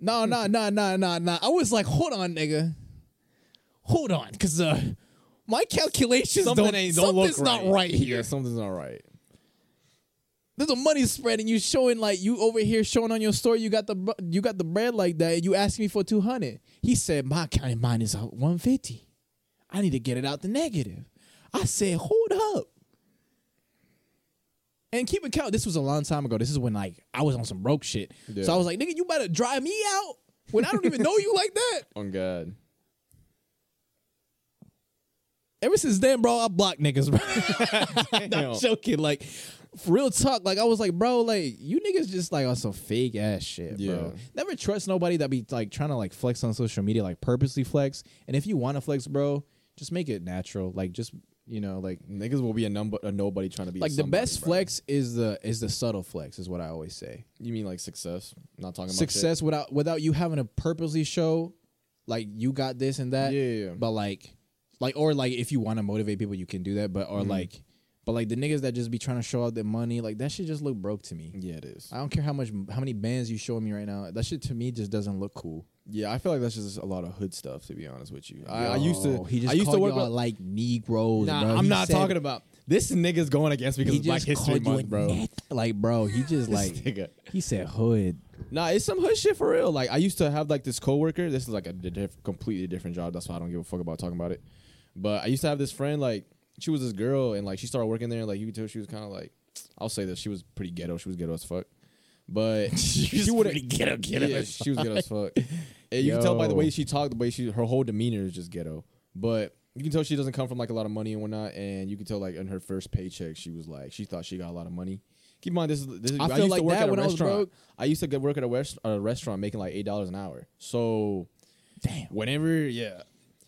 No, no, no, no, no, no. I was like, hold on, nigga. Hold on, because uh, my calculations Something don't, ain't don't look something's not right here. Yeah, something's not right. There's a money spread, and you showing like you over here showing on your story you got the br- you got the bread like that, and you asking me for two hundred. He said my counting mine is one fifty. I need to get it out the negative. I said, hold up. And keep in count, this was a long time ago. This is when like I was on some broke shit. Yeah. So I was like, nigga, you better drive me out when I don't even know you like that. On God. Ever since then, bro, I blocked niggas, bro. Damn. Not joking. Like, for real talk, like I was like, bro, like you niggas just like on some fake ass shit, Yeah. bro. Never trust nobody that be like trying to like flex on social media, like purposely flex. And if you want to flex, bro, just make it natural. Like just you know, like Niggas will be a number a nobody trying to be like the somebody, best bro. flex is the is the subtle flex, is what I always say. You mean like success? Not talking about Success without without you having to purposely show like you got this and that. Yeah, yeah, yeah. But like like or like if you want to motivate people, you can do that. But or Mm-hmm. like but like the niggas that just be trying to show out their money, like that shit just look broke to me. Yeah, it is. I don't care how much how many bands you showing me right now. That shit to me just doesn't look cool. Yeah, I feel like that's just a lot of hood stuff. To be honest with you, I, I used to. He just I used to work with. like Negroes. Nah, bro. I'm He not said- talking about this. Nigga's going against me because He it's Black just History called you Month, a bro. net. Like, bro, he just like nigga. he said hood. Nah, it's some hood shit for real. Like I used to have like this coworker. This is like a diff- completely different job. That's why I don't give a fuck about talking about it. But I used to have this friend. Like she was this girl, and like she started working there. And, like you could tell she was kind of like, I'll say this, she was pretty ghetto. She was ghetto as fuck. But she would have ghetto, yeah, she was ghetto as fuck. And you can tell by the way she talked, the way she her whole demeanor is just ghetto. But you can tell she doesn't come from like a lot of money and whatnot. And you can tell like in her first paycheck, she was like she thought she got a lot of money. Keep in mind this is this is, I I, feel used like to work that at a when I was restaurant. broke. I used to get work at a, rest, a restaurant making like eight dollars an hour. So Damn. whenever yeah.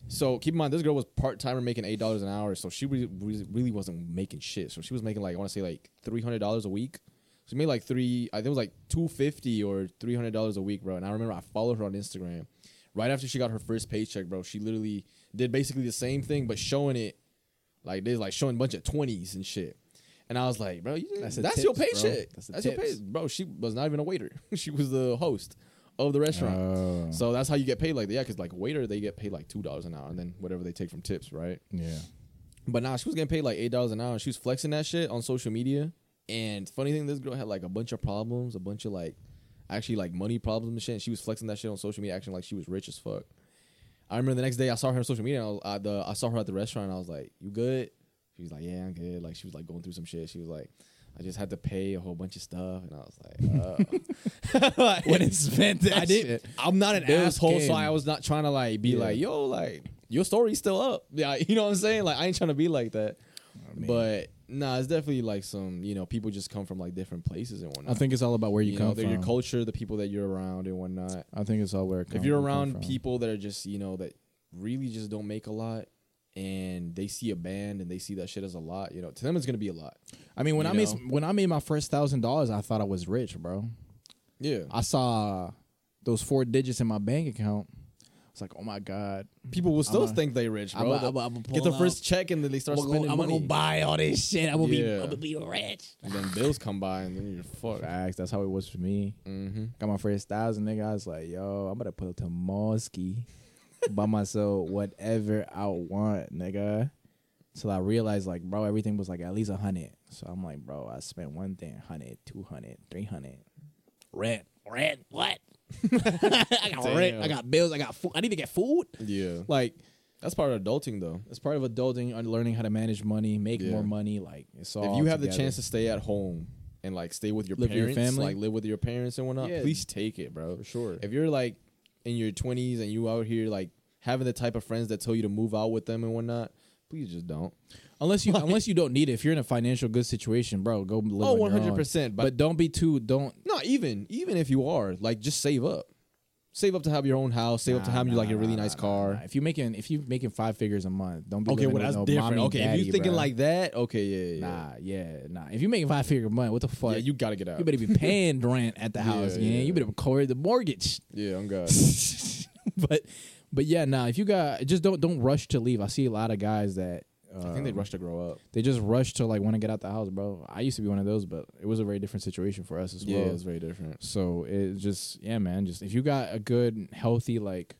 So keep in mind this girl was part timer making eight dollars an hour. So she really wasn't making shit. So she was making like I want to say like three hundred dollars a week. She made like three. I think it was like two fifty or three hundred dollars a week, bro. And I remember I followed her on Instagram. Right after she got her first paycheck, bro, she literally did basically the same thing, but showing it like this, like showing a bunch of twenties and shit. And I was like, bro, you, That's that's, the your tips, bro. paycheck. That's That's, your tips. pay, bro. She was not even a waiter. she was the host of the restaurant. Oh. So that's how you get paid like that. Yeah, because like waiter, they get paid like two dollars an hour, and then whatever they take from tips, right? Yeah. But nah, she was getting paid like eight dollars an hour. She was flexing that shit on social media. And funny thing, this girl had like a bunch of problems, a bunch of like actually like money problems and shit. And she was flexing that shit on social media, acting like she was rich as fuck. I remember the next day I saw her on social media. And I, was, I, the, I saw her at the restaurant. And I was like, "You good?" She was like, "Yeah, I'm good." Like she was like going through some shit. She was like, "I just had to pay a whole bunch of stuff," and I was like, "Oh." Like, When it spent that I did. I'm not an asshole, so. I was not trying to like be Yeah. like, "Yo, like your story's still up." Yeah, you know what I'm saying? Like I ain't trying to be like that. mean- but nah, it's definitely like some you know people just come from like different places and whatnot. I think it's all about where you, you, come know, from. your culture, the people that you're around and whatnot. I think it's all where it if you're around people that are just you know that really just don't make a lot and they see a band and they see that shit as a lot, you know, to them it's gonna be a lot. I mean, when you I made when I made my first thousand dollars, I thought I was rich, bro. Yeah, I saw those four digits in my bank account. I was like, oh my god, people will still I'ma- think they rich, bro. I'ma- They'll I'ma- I'ma get the out- first check and then they start spending. I'm spending gonna go buy all this shit. I'm gonna be, Yeah. I'm gonna be rich. and then bills come by and then you're fucked. Facts. That's how it was for me. Mm-hmm. Got my first thousand, nigga. I was like, yo, I'm gonna put up to Mosky, buy myself whatever I want, nigga. Till I realized, like, bro, everything was like at least a hundred. So I'm like, bro, I spent one thing, hundred, two hundred, three hundred. Rent, rent, what? I got rent. I got bills. I got food. I need to get food. Yeah, Like, that's part of adulting though. it's part of adulting and learning how to manage money, make Yeah. more money. Like, it's all. if you have the together. chance to stay at home and like stay with your Live with your parents, family? like live with your parents and whatnot, Yeah. please take it, bro. for sure. If you're like in your 20s and you out here like having the type of friends that tell you to move out with them and whatnot, please just don't. Unless you unless you don't need it. If you're in a financial good situation, bro, go live Oh, on your own. 100%. But, don't be too don't not even even if you are like just save up, Save up to have your own house. Save up to Nah, have you like nah, a really nah, nice nah, car. nah. If you making if you making five figures a month, don't be Okay, living well with that's no different. Okay, if you're thinking bruh. like that, okay, yeah, yeah, nah, yeah, nah. If you making five figures a month, what the fuck? yeah, you gotta get out. You better be paying rent at the house, yeah. yeah. You better cover the mortgage. yeah, I'm good. but but yeah, nah. If you got just don't don't rush to leave. I see a lot of guys that uh, I think they rush to grow up. They just rush to like want to get out the house, bro. I used to be one of those, but it was a very different situation for us as well. Yeah, well. it's very different. So it just yeah, man. Just if you got a good, healthy like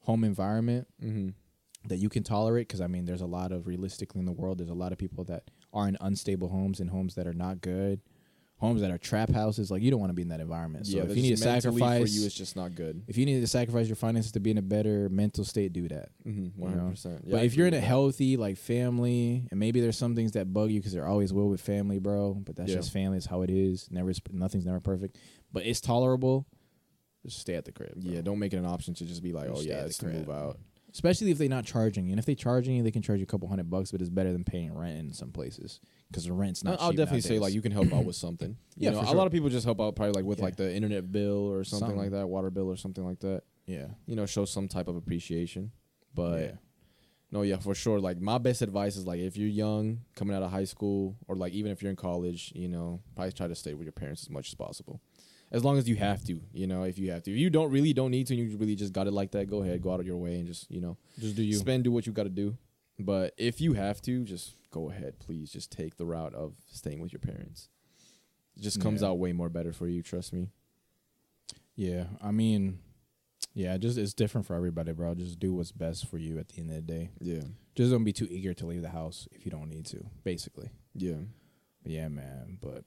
home environment Mm-hmm. that you can tolerate, because I mean, there's a lot of realistically in the world, there's a lot of people that are in unstable homes and homes that are not good, homes that are trap houses. Like you don't want to be in that environment. So yeah, if you need to sacrifice, for you, it's just not good. if you need to sacrifice your finances to be in a better mental state, do that. Mm-hmm. One hundred percent. but if you're in a healthy like family, and maybe there's some things that bug you because there always will with family, bro. But that's Yeah. just family. It's how it is. Never, nothing's never perfect. But it's tolerable. Just stay at the crib. bro. yeah, don't make it an option to just be like, Just oh yeah, it's to move out. Especially if they're not charging you. And if they're charging you, they can charge you a couple hundred bucks, but it's better than paying rent in some places because the rent's not. I'll definitely say like you can help out with something. You Yeah, know, for a lot of people just help out probably like with Yeah. like the internet bill or something, Something. like that, water bill or something like that. yeah, You know, show some type of appreciation. But yeah. no, yeah, for sure. Like my best advice is like if you're young, coming out of high school, or like even if you're in college, you know, probably try to stay with your parents as much as possible. As long as you have to, you know, if you have to. If you don't really don't need to and you really just got it like that, go ahead, go out of your way and just, you know, just do you. spend do what you got to do. But if you have to, just go ahead, please. Just take the route of staying with your parents. It just comes Yeah. out way more better for you. Trust me. Yeah, I mean, yeah, just it's different for everybody, bro. Just do what's best for you at the end of the day. Yeah, Just don't be too eager to leave the house if you don't need to. Basically. yeah. But yeah, man. But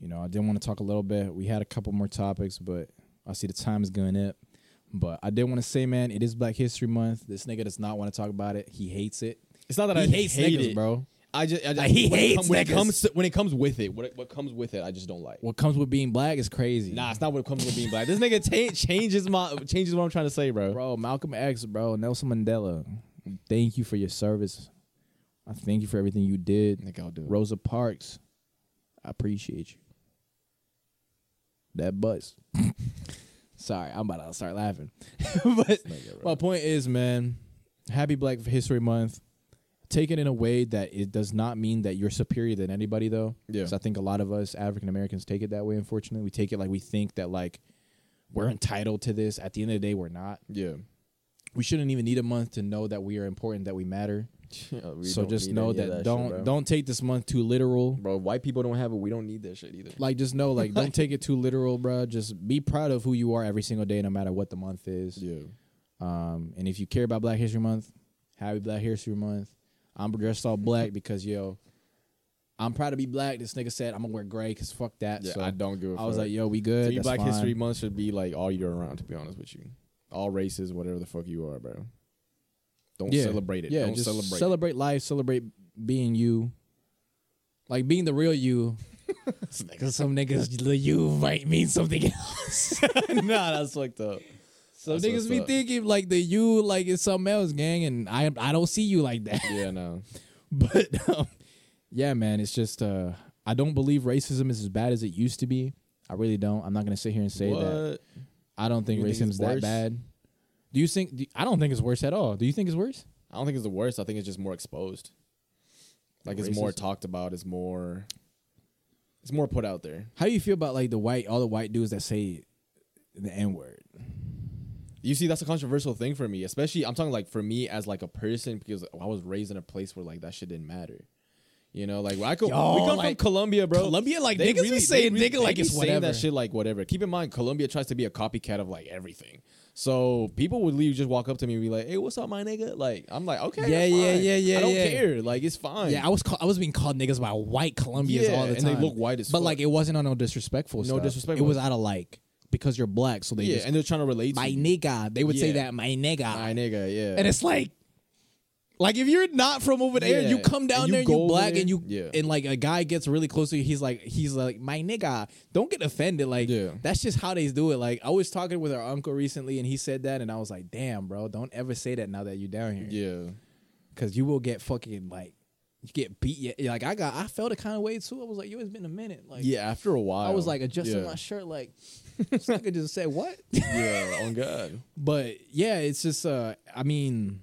you know, I did want to talk a little bit. We had a couple more topics, but I see the time is going up. But I did want to say, man, it is Black History Month. This nigga does not want to talk about it. He hates it. It's not that he I hates hate niggas, it, bro. I just, I just Like, he when, it hates come- when it comes to, when it comes with it. What, what comes with it, I just don't like. What comes with being black is crazy. Nah, it's not what comes with being black. This nigga ta- changes my changes what I'm trying to say, bro. bro. Malcolm X, bro. Nelson Mandela. Thank you for your service. I thank you for everything you did. Nigga, I'll do it. Rosa Parks, I appreciate you. That buzz. Sorry, I'm about to start laughing. but my point is, man, happy Black History Month. Take it in a way that it does not mean that you're superior than anybody, though. Yeah. 'Cause I think a lot of us African Americans take it that way. Unfortunately, we take it like we think that like we're entitled to this. At the end of the day, we're not. Yeah. We shouldn't even need a month to know that we are important, that we matter. So just know of that, don't bro. don't take this month too literal. Bro, white people don't have it. We don't need that shit either. Like just know, like don't take it too literal, bro. Just be proud of who you are every single day, no matter what the month is. Yeah. Um, and if you care about Black History Month, happy Black History Month. I'm dressed all black because yo, I'm proud to be black. This nigga said I'm gonna wear gray because fuck that. Yeah, so I don't give a I was like, yo, we good. Me, Black fine. History Month should be like all year round. To be honest with you, all races, whatever the fuck you are, bro. Don't Yeah. celebrate it. Yeah, don't just celebrate. celebrate life. Celebrate being you. Like being the real you. Because some niggas, the you might mean something else. nah, that's fucked up. Some That's niggas be up. thinking like the you like it's something else, gang, and I I don't see you like that. Yeah, no. But um, yeah, man, it's just uh, I don't believe racism is as bad as it used to be. I really don't. I'm not gonna sit here and say that. I don't think You think racism is that bad. Do you think? Do, I don't think it's worse at all. Do you think it's worse? I don't think it's the worst. I think it's just more exposed. Like it's more talked about. It's more. It's more put out there. How do you feel about like the white all the white dudes that say the n word? You see, that's a controversial thing for me, especially I'm talking like for me as like a person because I was raised in a place where like that shit didn't matter. You know, like I go, Yo, we come like, from Colombia, bro. Colombia, like, They niggas be saying they nigga like it's whatever. That shit like whatever. Keep in mind, Colombia tries to be a copycat of like everything. So people would leave, just walk up to me and be like, "Hey, what's up, my nigga?" Like I'm like, "Okay, Yeah, yeah, yeah, yeah, I don't yeah. care. Like it's fine." Yeah, I was call, I was being called niggas by white Colombians Yeah, all the and time. they look white as but fuck. like it wasn't on no disrespectful. No stuff. disrespect, It was out of like because you're black, so they yeah, just and they're trying to relate. my to nigga. They would say that my nigga, my nigga, yeah, and it's like. Like if you're not from over there, Yeah, you come down and you there, go you over black, there, and you yeah. and like a guy gets really close to you. He's like, he's like, my nigga. Don't get offended. Like Yeah. that's just how they do it. Like I was talking with our uncle recently, and he said that, and I was like, damn, bro, don't ever say that now that you're down here, yeah. because you will get fucking like you get beat. Yeah, like I got, I felt a kind of way too. I was like, yo, it's been a minute. Like, yeah, after a while, I was like adjusting yeah. my shirt. Like, this nigga just said what? yeah, on God. But yeah, it's just, uh, I mean,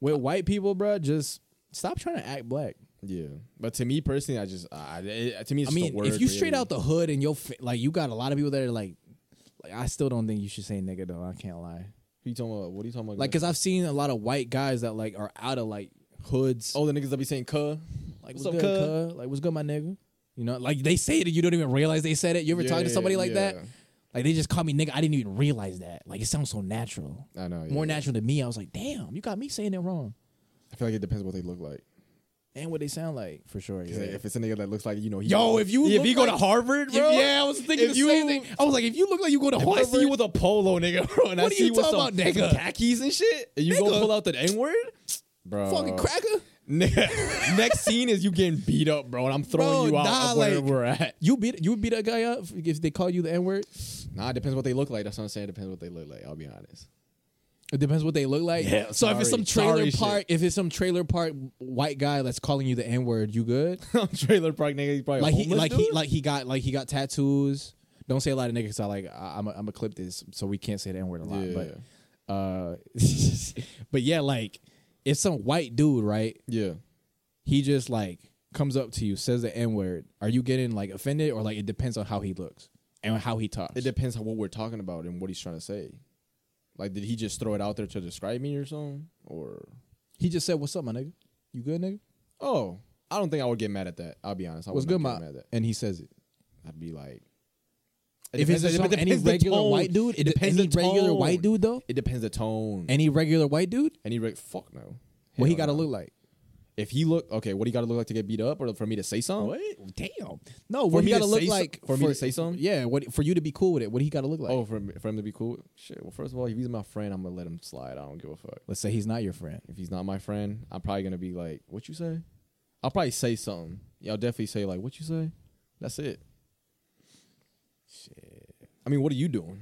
with white people, bro, just stop trying to act black. Yeah, but to me personally, I just, I, it, to me, it's I mean, if you straight really. out the hood and you're like, you got a lot of people that are like, like I still don't think you should say nigga though. I can't lie. Who you talking about? What are you talking about? Like, cause I've seen a lot of white guys that like are out of like hoods. oh, the niggas that be saying "cuh." like what's what's, up, good, cuz? cuz? Like what's good, my nigga? You know, like they say it and you don't even realize they said it. You ever talk to somebody like that? Yeah. Like they just call me nigga. I didn't even realize that. Like it sounds so natural, I know. more yeah. natural to me. I was like, damn, you got me saying it wrong. I feel like it depends what they look like. And what they sound like for sure. Yeah. If it's a nigga that looks like you know, he Yo, if you if you go to like- Harvard, If- yeah, I was thinking the you- same thing. I was like, if you look like you go to If Harvard, I see you with a polo, nigga, bro, and I What are see you with talking some, about, nigga? khakis and shit, and you Nigga. go pull out the N word, bro. fucking cracker. Next scene is you getting beat up, bro, and I'm throwing Bro, you out nah, of where like- we're at. You beat you would beat that guy up if they call you the N word. Nah, it depends what they look like. That's what I'm saying. It depends what they look like. I'll be honest. It depends what they look like. Yeah, so if it's some sorry. trailer Sorry park, if it's some trailer park white guy that's calling you the N word, you good? Trailer park nigga, he's probably like he like he like he got like he got tattoos. Don't say a lot of niggas. 'cause I like I, I'm a, I'm a clip this so we can't say the N word a lot. Yeah. But uh, but yeah, like it's some white dude, right? yeah. He just like comes up to you, says the N word. Are you getting like offended or like it depends on how he looks and how he talks? It depends on what we're talking about and what he's trying to say. Like, did he just throw it out there to describe me or something? Or he just said, "What's up, my nigga? You good, nigga? oh, I don't think I would get mad at that. I'll be honest. I What's good, my?" mad at that. And he says it. I'd be like, If it's just it any regular white dude, it depends any the regular tone. white dude though. It depends the tone. Any regular white dude, Any reg- fuck no. what he got to no. look like? If he look okay, what he got to look like to get beat up, or for me to say something? What? Damn. No, For what he got to look like for me to say something? Yeah, what for you to be cool with it? What he got to look like? Oh, for him, for him to be cool. Shit. Well, first of all, if he's my friend, I'm gonna let him slide. I don't give a fuck. let's say he's not your friend. If he's not my friend, I'm probably gonna be like, "What you say?" I'll probably say something. Yeah, I'll definitely say like, "What you say?" That's it. Shit. I mean, what are you doing?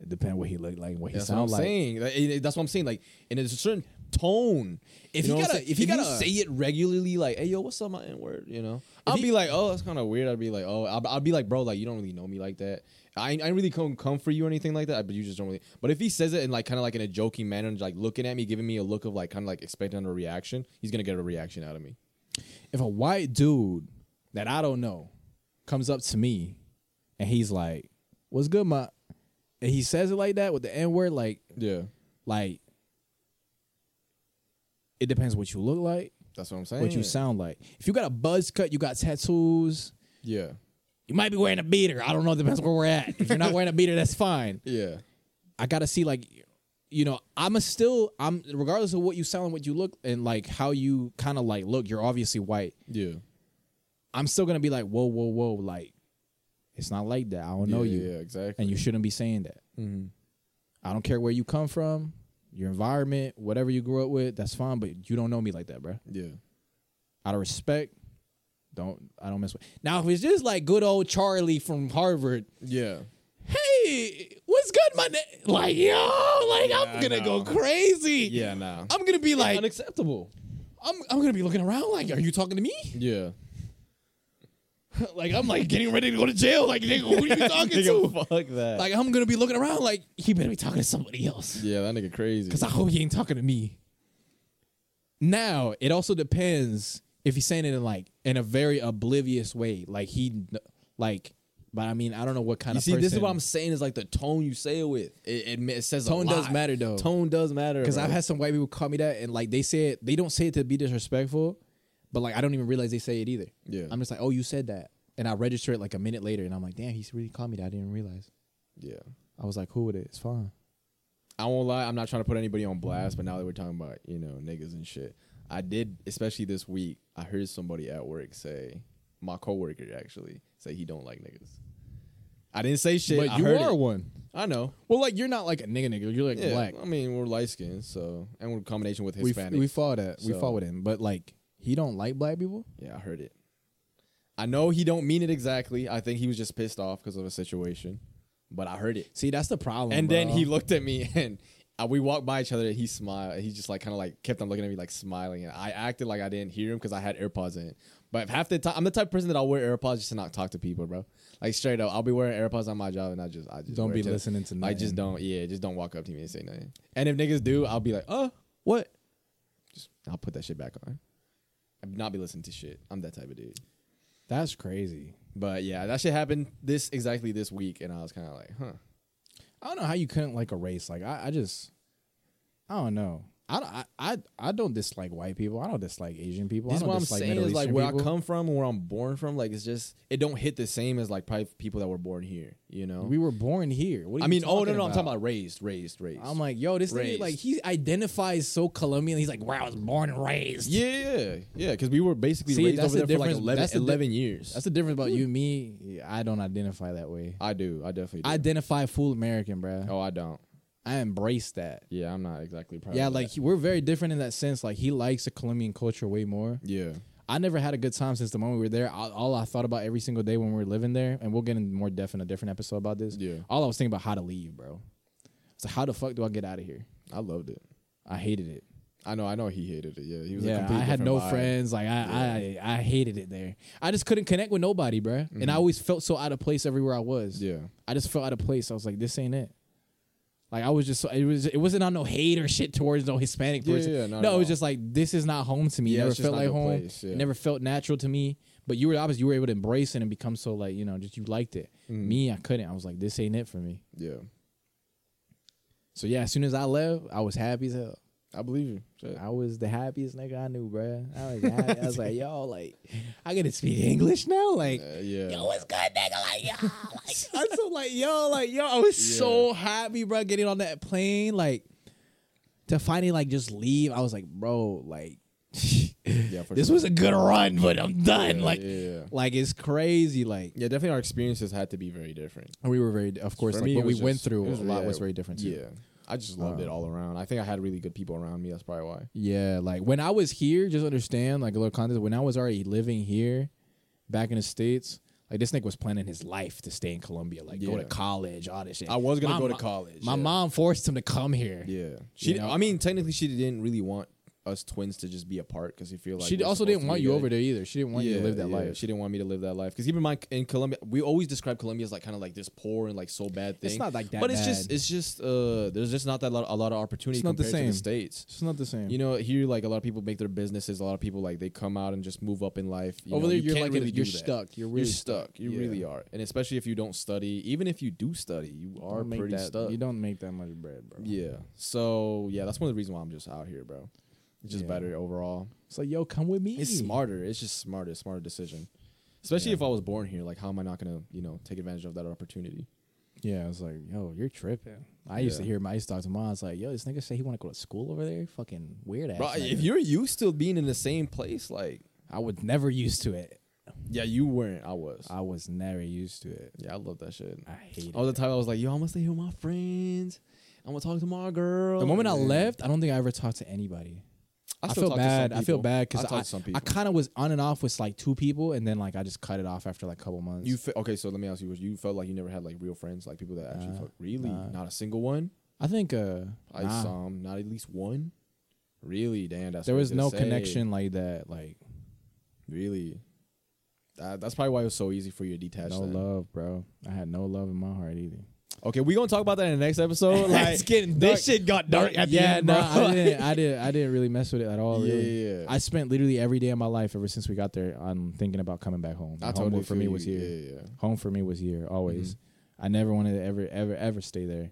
It depends what he look like, what he That's what I'm sound like. saying. Like, it- it- That's what I'm saying. Like, and there's a certain tone. If You he know what gotta- saying? if he you gotta- say it regularly, like, "Hey, yo, what's up, my N word?" You know, I'll he- be like, "Oh, that's kind of weird." I'd be like, "Oh," I'll, I'll be like, "Bro, like, you don't really know me like that. I, I really come come for you or anything like that, but you just don't really." But if he says it in like kind of like in a joking manner, and like looking at me, giving me a look of like kind of like expecting a reaction, he's gonna get a reaction out of me. If a white dude that I don't know comes up to me and he's like, "What's good, my?" and he says it like that with the N word, like, Yeah, like, it depends what you look like, that's what I'm saying. what you sound like. If you got a buzz cut, you got tattoos. Yeah, You might be wearing a beater. I don't know. Depends where we're at. If you're not wearing a beater, that's fine. yeah, I gotta see like, you know, I'm a still I'm regardless of what you sound, and what you look, and like how you kind of like look. You're obviously white. yeah. I'm still gonna be like, whoa, whoa, whoa, like it's not like that. I don't know yeah, you, Yeah, exactly. and you shouldn't be saying that. mm-hmm. I don't care where you come from, your environment, whatever you grew up with. That's fine, but you don't know me like that, bro. Yeah, Out of respect, don't I don't mess with. Now if it's just like good old Charlie from Harvard. yeah. Hey, what's good, my na-? like yo, like I'm gonna go crazy. Yeah, nah. I'm gonna be like, unacceptable. I'm, I'm gonna be looking around like, are you talking to me? Yeah. like I'm like getting ready to go to jail. Like nigga, who are you talking to? fuck that. Like I'm gonna be looking around like he better be talking to somebody else yeah, that nigga crazy. because I hope he ain't talking to me. Now it also depends if he's saying it in like in a very oblivious way, like he like. But I mean, I don't know what kind you of see, this is person- what I'm saying is like the tone you say it with. It, it, ma- it says a Tone does lot. matter, though. Tone does matter Because. I've had some white people call me that, and like they say it, they don't say it to be disrespectful, but like I don't even realize they say it either. Yeah. I'm just like, oh, you said that, and I register it like a minute later, and I'm like, damn, he's really called me that. I didn't realize. yeah. I was like, cool with it. It's fine. I won't lie. I'm not trying to put anybody on blast, but now that we're talking about you know niggas and shit, I did especially this week. I heard somebody at work say, my coworker actually say he don't like niggas. I didn't say shit. but I you are it. one. I know. Well, like you're not like a nigga nigga. You're like Yeah, black. I mean, we're light skinned, so and we're combination with We Hispanic. we fought that. We So- fought with him, but like he don't like black people. Yeah, I heard it. I know he don't mean it exactly. I think he was just pissed off because of a situation, but I heard it. See, that's the problem. And then he looked at me and uh, we walked by each other and he smiled. He just like kind of like kept on looking at me like smiling. And I acted like I didn't hear him because I had AirPods in. But half the time, I'm the type of person that I'll wear AirPods just to not talk to people, bro. Like straight up, I'll be wearing AirPods on my job and I just, I just Don't be listening to I just don't, yeah, just don't walk up to me and say nothing. And if niggas do, I'll be like, oh, what? Just I'll put that shit back on. I'll not be listening to shit. I'm that type of dude. That's crazy. But yeah, that shit happened this exactly this week, and I was kind of like, huh. I don't know how you couldn't like erase. Like I, I just, I don't know. I, don't- I, I, don't dislike white people. I don't dislike Asian people. This I don't what I'm dislike saying Middle is like Eastern where people. I come from and where I'm born from. Like it's just it don't hit the same as like probably people that were born here. You know. We were born here. What I you mean, oh no, no, I'm talking about raised, raised, raised. I'm like, yo, this nigga, like, he identifies so Colombian. He's like, where I was born and raised. yeah, yeah, yeah. Because we were basically See, raised over the there for like difference- 11, that's the di- years. That's the difference about hmm. you and me. I don't identify that way. I do. I definitely. Do. I identify full American, bruh. oh, I don't. I embrace that. Yeah, I'm not exactly proud. Yeah, of like he- we're very different in that sense. Like he likes the Colombian culture way more. yeah, I never had a good time since the moment we were there. All, all I thought about every single day when we were living there, and we'll get in more depth in a different episode about this. yeah. All I was thinking about how to leave, bro. So how the fuck do I get out of here? I loved it. I hated it. I know. I know he hated it. Yeah, he was. a Yeah, I had no vibe. friends. Like I, I, I hated it there. I just couldn't connect with nobody, bruh. And I always felt so out of place everywhere I was. Mm-hmm. Yeah, I just felt out of place. I was like, this ain't it. Like I was just, it was, it wasn't on no hate or shit towards no Hispanic Yeah, person. yeah, not no, it was just like this is not home to me. Yeah, it never felt like home. place. It never felt natural to me. But you were obviously you were able to embrace it and become so like you know just you liked it. Mhm. Me, I couldn't. I was like, this ain't it for me. yeah. So yeah, as soon as I left, I was happy as hell. I believe you. Shit. I was the happiest nigga I knew, bruh. I was happy. I was like, yo, like, I get to speak English now, like. Uh, yeah. Yo, what's good, nigga? Like, yo, like, I'm so like, yo, like, yo, I was so happy, bro, getting on that plane, like, to finally like just leave. I was like, bro, like, yeah, this sure. was a good run, but I'm done. Yeah, like, yeah, yeah. like it's crazy. Like, Yeah, definitely our experiences had to be very different. we were very, of course, For like, me, what we was went through was- a lot yeah, was very different. Too. Yeah. I just loved it Um, all around. I think I had really good people around me. That's probably why. Yeah, like when I was here, just understand, like a little context. When I was already living here, back in the states, like this nigga was planning his life to stay in Colombia, like go Yeah. to college, all this shit. I was gonna My go to mo- college. My yeah. mom forced him to come here. Yeah. She. You know? I mean, technically, she didn't really want us twins to just be apart because you feel like she also didn't want you over there either. She didn't want you to live that yeah. life. She didn't want me to live that life because keep in Colombia, we always describe Colombia as like kind of like this poor and like so bad thing. It's not like that but it's just it's just uh there's just not that lot, a lot of opportunity It's not the compared to the same. states. It's not the same. You know, here like a lot of people make their businesses. A lot of people like they come out and just move up in life. You over know, there, you you're can't like really you're stuck. You're really you're stuck. You Yeah. really are, and especially if you don't study. Even if you do study, you are pretty that, stuck. You don't make that much bread, bro. Yeah. So yeah, that's one of the reasons why I'm just out here, bro. It's just Yeah. better overall. It's like, yo, come with me. It's smarter. It's just smarter. Smarter decision. Especially Yeah. if I was born here, like how am I not gonna, you know, take advantage of that opportunity? Yeah, I was like, yo, you're tripping. I used to hear my used to talk to mom. I was like, yo, this nigga say he want to go to school over there. Fucking weird ass. Bro, nigga. if you're used to being in the same place, like I was never used to it. yeah, you weren't. I was. I was never used to it. yeah, I love that shit. I hate it. All the time I was like, yo, I'm gonna stay here with my friends. I'm gonna talk to my girl. The moment I left, I don't think I ever talked to anybody. I, still feel talk to some bad. I feel bad because I, some I kind of was on and off with like two people, and then like I just cut it off after like a couple months. You fe- okay? So let me ask you: Was you felt like you never had like real friends, like people that actually Nah, really nah. not a single one? I think uh, I nah. saw 'em, not at least one. Really, damn. That's there was no say. connection like that. Like Really, that, that's probably why it was so easy for you to detach. no love, bro. I had no love in my heart either. Okay, we gonna talk about that in the next episode. Like It's getting dark. this shit got dark at the yeah, end, no. I didn't. I didn't. I didn't really mess with it at all. yeah, Really. yeah, yeah. I spent literally every day of my life ever since we got there on thinking about coming back home. I home totally for me was here. Yeah, yeah, yeah. Home for me was here always. Mm-hmm. I never wanted to ever, ever, ever stay there.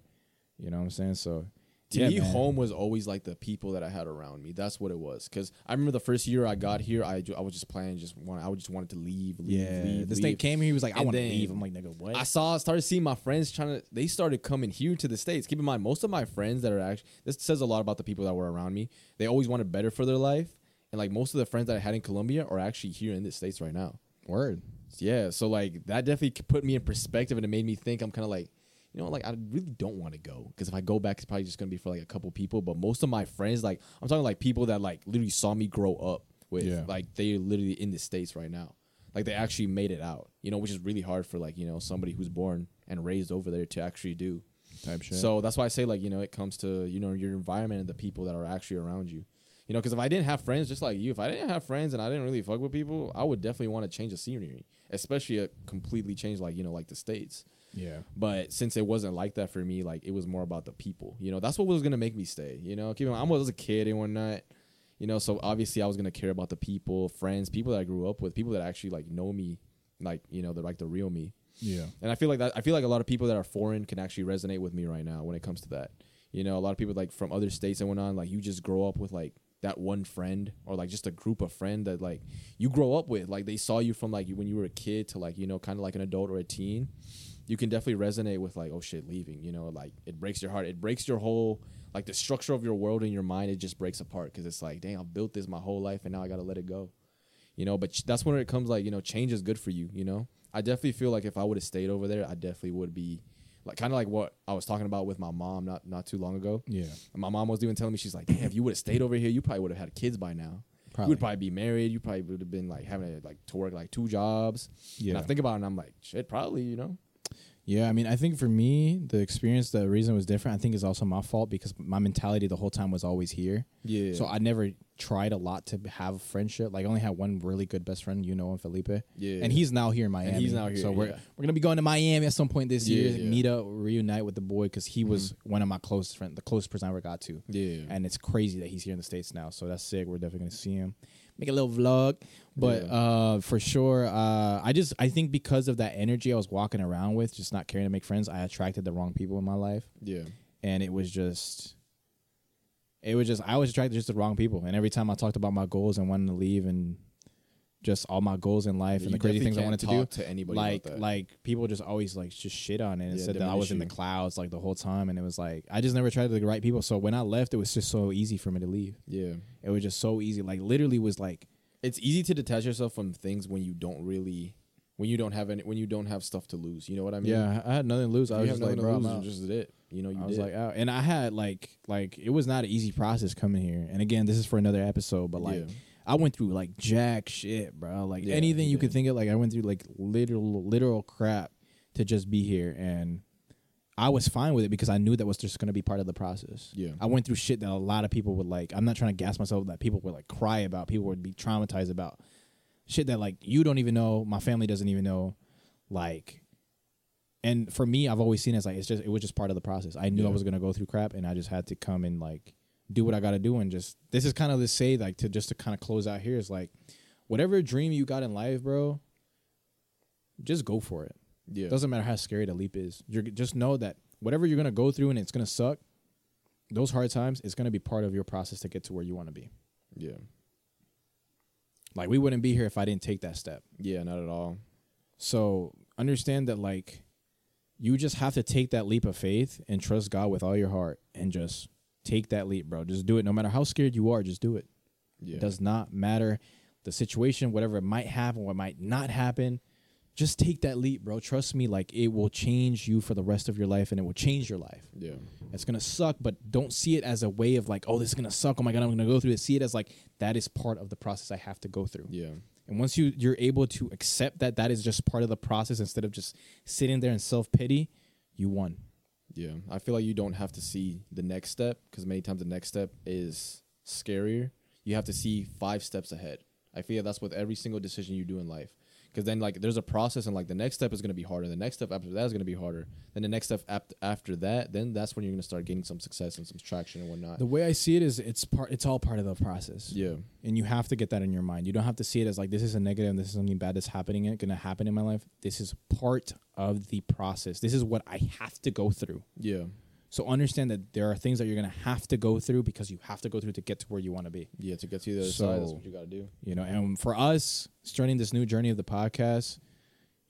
You know what I'm saying? So To yeah, me, man. home was always like the people that I had around me. That's what it was. Because I remember the first year I got here, I, ju- I was just planning, just want, I just wanted to leave, leave, Yeah, leave. this leave. nigga came here. He was like, "I want to leave." I'm like, "Nigga, what?" I saw, started seeing my friends trying to. They started coming here to the states. Keep in mind, most of my friends that are actually. This says a lot about the people that were around me. They always wanted better for their life, and like most of the friends that I had in Colombia are actually here in the states right now. Word. Yeah, so like that definitely put me in perspective, and it made me think. I'm kind of like, you know, like I really don't want to go because if I go back, it's probably just gonna be for like a couple people. But most of my friends, like I'm talking like people that like literally saw me grow up with, Yeah. like they're literally in the states right now. Like they actually made it out, you know, which is really hard for like you know somebody who's born and raised over there to actually do. type shit. So that's why I say like you know it comes to you know your environment and the people that are actually around you. You know, because if I didn't have friends, just like you, if I didn't have friends and I didn't really fuck with people, I would definitely want to change the scenery, especially a completely change like you know like the states. Yeah, But since it wasn't like that for me, like it was more about the people. You know, that's what was gonna make me stay. You know, keep in mind, I was a kid and whatnot. You know, so obviously I was gonna care about the people, friends, people that I grew up with, people that actually like know me, like you know, the like the real me. yeah, And I feel like that. I feel like a lot of people that are foreign can actually resonate with me right now when it comes to that. You know, a lot of people like from other states and whatnot. Like you just grow up with like that one friend or like just a group of friend that like you grow up with. Like they saw you from like when you were a kid to like you know kind of like an adult or a teen. You can definitely resonate with like oh shit leaving. You know, like it breaks your heart. It breaks your whole like the structure of your world and your mind. It just breaks apart because it's like dang, I built this my whole life and now I gotta let it go you know but that's when it comes like you know change is good for you you know i definitely feel like if i would have stayed over there i definitely would be like kind of like what i was talking about with my mom not not too long ago. Yeah. and my mom was even telling me she's like damn if you would have stayed over here you probably would have had kids by now. You would probably be married. You probably would have been like having to, like to work like two jobs. Yeah. and i think about it and i'm like shit probably you know Yeah, I mean, I think for me, the experience, the reason it was different, I think is also my fault because my mentality the whole time was always here. yeah So I never tried a lot to have a friendship. Like I only had one really good best friend, you know, him, Felipe. Yeah. And he's now here in Miami. he's now here, So we're yeah. we're gonna be going to Miami at some point this Yeah, year. yeah. Mm-hmm. Meet up, reunite with the boy because he was one of my closest friends, the closest person I ever got to. yeah And it's crazy that he's here in the states now. So that's sick. We're definitely gonna see him. Make a little vlog, but Yeah. uh, for sure, uh, I just I think because of that energy I was walking around with, just not caring to make friends, I attracted the wrong people in my life yeah and it was just it was just I was attracted just the wrong people. And every time I talked about my goals and wanting to leave and just all my goals in life and You the crazy things I wanted to do. to anybody like like people just always like just shit on it and Yeah, said that I was diminish in the clouds like the whole time and it was like I just never tried to the right people. So when I left it was just so easy for me to leave. yeah It was just so easy. Like literally was like it's easy to detach yourself from things when you don't really when you don't have any when you don't have stuff to lose you know what i mean yeah, I had nothing to lose. I was just like, bro, I'm just it you know you I was did. like, oh, and I had like, like it was not an easy process coming here. And again, this is for another episode, but like, Yeah. I went through like jack shit, bro. Like Yeah, anything you you could think of. Like I went through like literal, literal crap to just be here, and I was fine with it because I knew that was just gonna be part of the process. Yeah. I went through shit that a lot of people would like. I'm not trying to gas myself that people would like cry about. People would be traumatized about shit that like you don't even know. My family doesn't even know. Like and for me, I've always seen it as like it's just it was just part of the process. I knew I was gonna go through crap, and I just had to come and like do what I got to do, and just this is kind of the say like to just to kind of close out here is like whatever dream you got in life, bro. Just go for it. yeah Doesn't matter how scary the leap is. You're just know that whatever you're gonna go through and it's gonna suck. Those hard times, it's gonna be part of your process to get to where you want to be. yeah Like we wouldn't be here if I didn't take that step. yeah not at all So understand that like you just have to take that leap of faith and trust God with all your heart and just take that leap, bro. Just do it. No matter how scared you are, just do it. yeah It does not matter the situation, whatever it might happen, what might not happen. Just take that leap, bro. Trust me, like it will change you for the rest of your life and it will change your life. yeah It's gonna suck, but don't see it as a way of like, oh, this is gonna suck. Oh my god, I'm gonna go through it. See it as like that is part of the process I have to go through. yeah And once you you're able to accept that that is just part of the process instead of just sitting there in self pity, you won. Yeah i feel like you don't have to see the next step because many times the next step is scarier. You have to see five steps ahead. I feel that's with every single decision you do in life because then like there's a process and like the next step is going to be harder the next step after that is going to be harder then the next step ap- after that then that's when you're going to start getting some success and some traction and whatnot The way I see it is it's part it's all part of the process. yeah And you have to get that in your mind. You don't have to see it as like this is a negative, this is something bad that's happening it's gonna happen in my life. This is part of the process. This is what I have to go through. yeah So understand that there are things that you're gonna have to go through because you have to go through to get to where you want to be. yeah to get to the other side that's So- what you got to do You know, and for us starting this new journey of the podcast,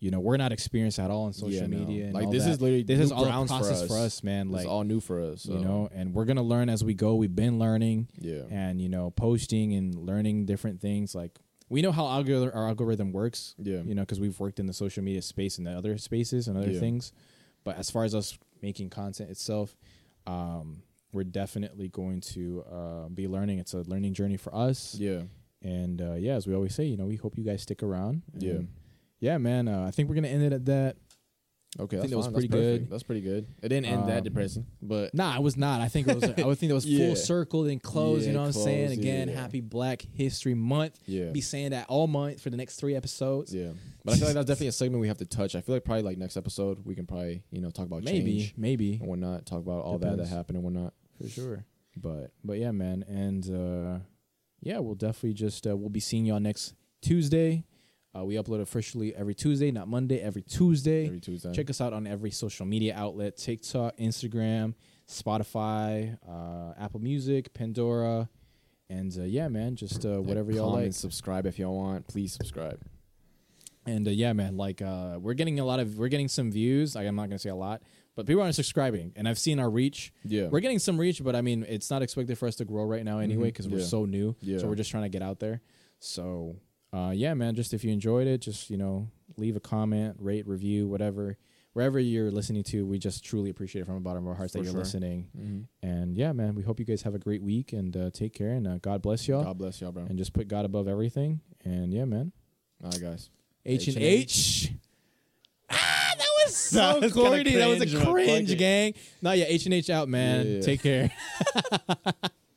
you know, we're not experienced at all in social Yeah, no. media. And Like, this that. is literally this is all the grounds for process us. for us, man. it's Like all new for us you know, and we're gonna learn as we go. We've been learning, yeah and you know, posting and learning different things. Like we know how algor- our algorithm works. Yeah. you know, because we've worked in the social media space and the other spaces and other Yeah. things. But as far as us making content itself, um, we're definitely going to uh, be learning. It's a learning journey for us. yeah And uh, yeah, as we always say, you know, we hope you guys stick around. Yeah. Yeah, man. Uh, I think we're gonna end it at that. Okay, I think that was fine. pretty that's good. That's pretty good. It didn't end that Um, depressing, but Nah, it was not. I think it was. I would think it was Yeah. full circle and close. you Yeah, know what I'm saying? Again, yeah. happy Black History Month. yeah, Be saying that all month for the next three episodes. yeah. But I feel like that's definitely a segment we have to touch. I feel like probably like next episode we can probably you know talk about maybe, change maybe and whatnot, talk about all that that happened and whatnot. for sure. But But yeah, man, and uh, yeah, we'll definitely just uh, we'll be seeing y'all next Tuesday. Uh, we upload officially every Tuesday, not Monday. Every Tuesday. every Tuesday, Check us out on every social media outlet: TikTok, Instagram, Spotify, uh, Apple Music, Pandora, and uh, yeah, man, just uh, whatever y'all like. Subscribe if y'all want. Please subscribe. And uh, yeah, man, like uh, we're getting a lot of we're getting some views. Like I'm not gonna say a lot, but people aren't subscribing, and I've seen our reach. Yeah, We're getting some reach, but I mean, it's not expected for us to grow right now anyway because we're Yeah. so new. Yeah. So we're just trying to get out there. So uh, yeah, man, just if you enjoyed it, just you know, leave a comment, rate, review, whatever, wherever you're listening to. We just truly appreciate it from the bottom of our hearts For that you're sure. listening. Mhm. And yeah, man, we hope you guys have a great week and uh, take care and uh, God bless y'all God bless y'all, bro. and just put God above everything. And yeah, man. All right, guys. H and H&H. H. Ah, that was so That was corny. That was a cringe, but fuck cringe, it. gang. No, yeah, H and H out, man. Yeah. Take care.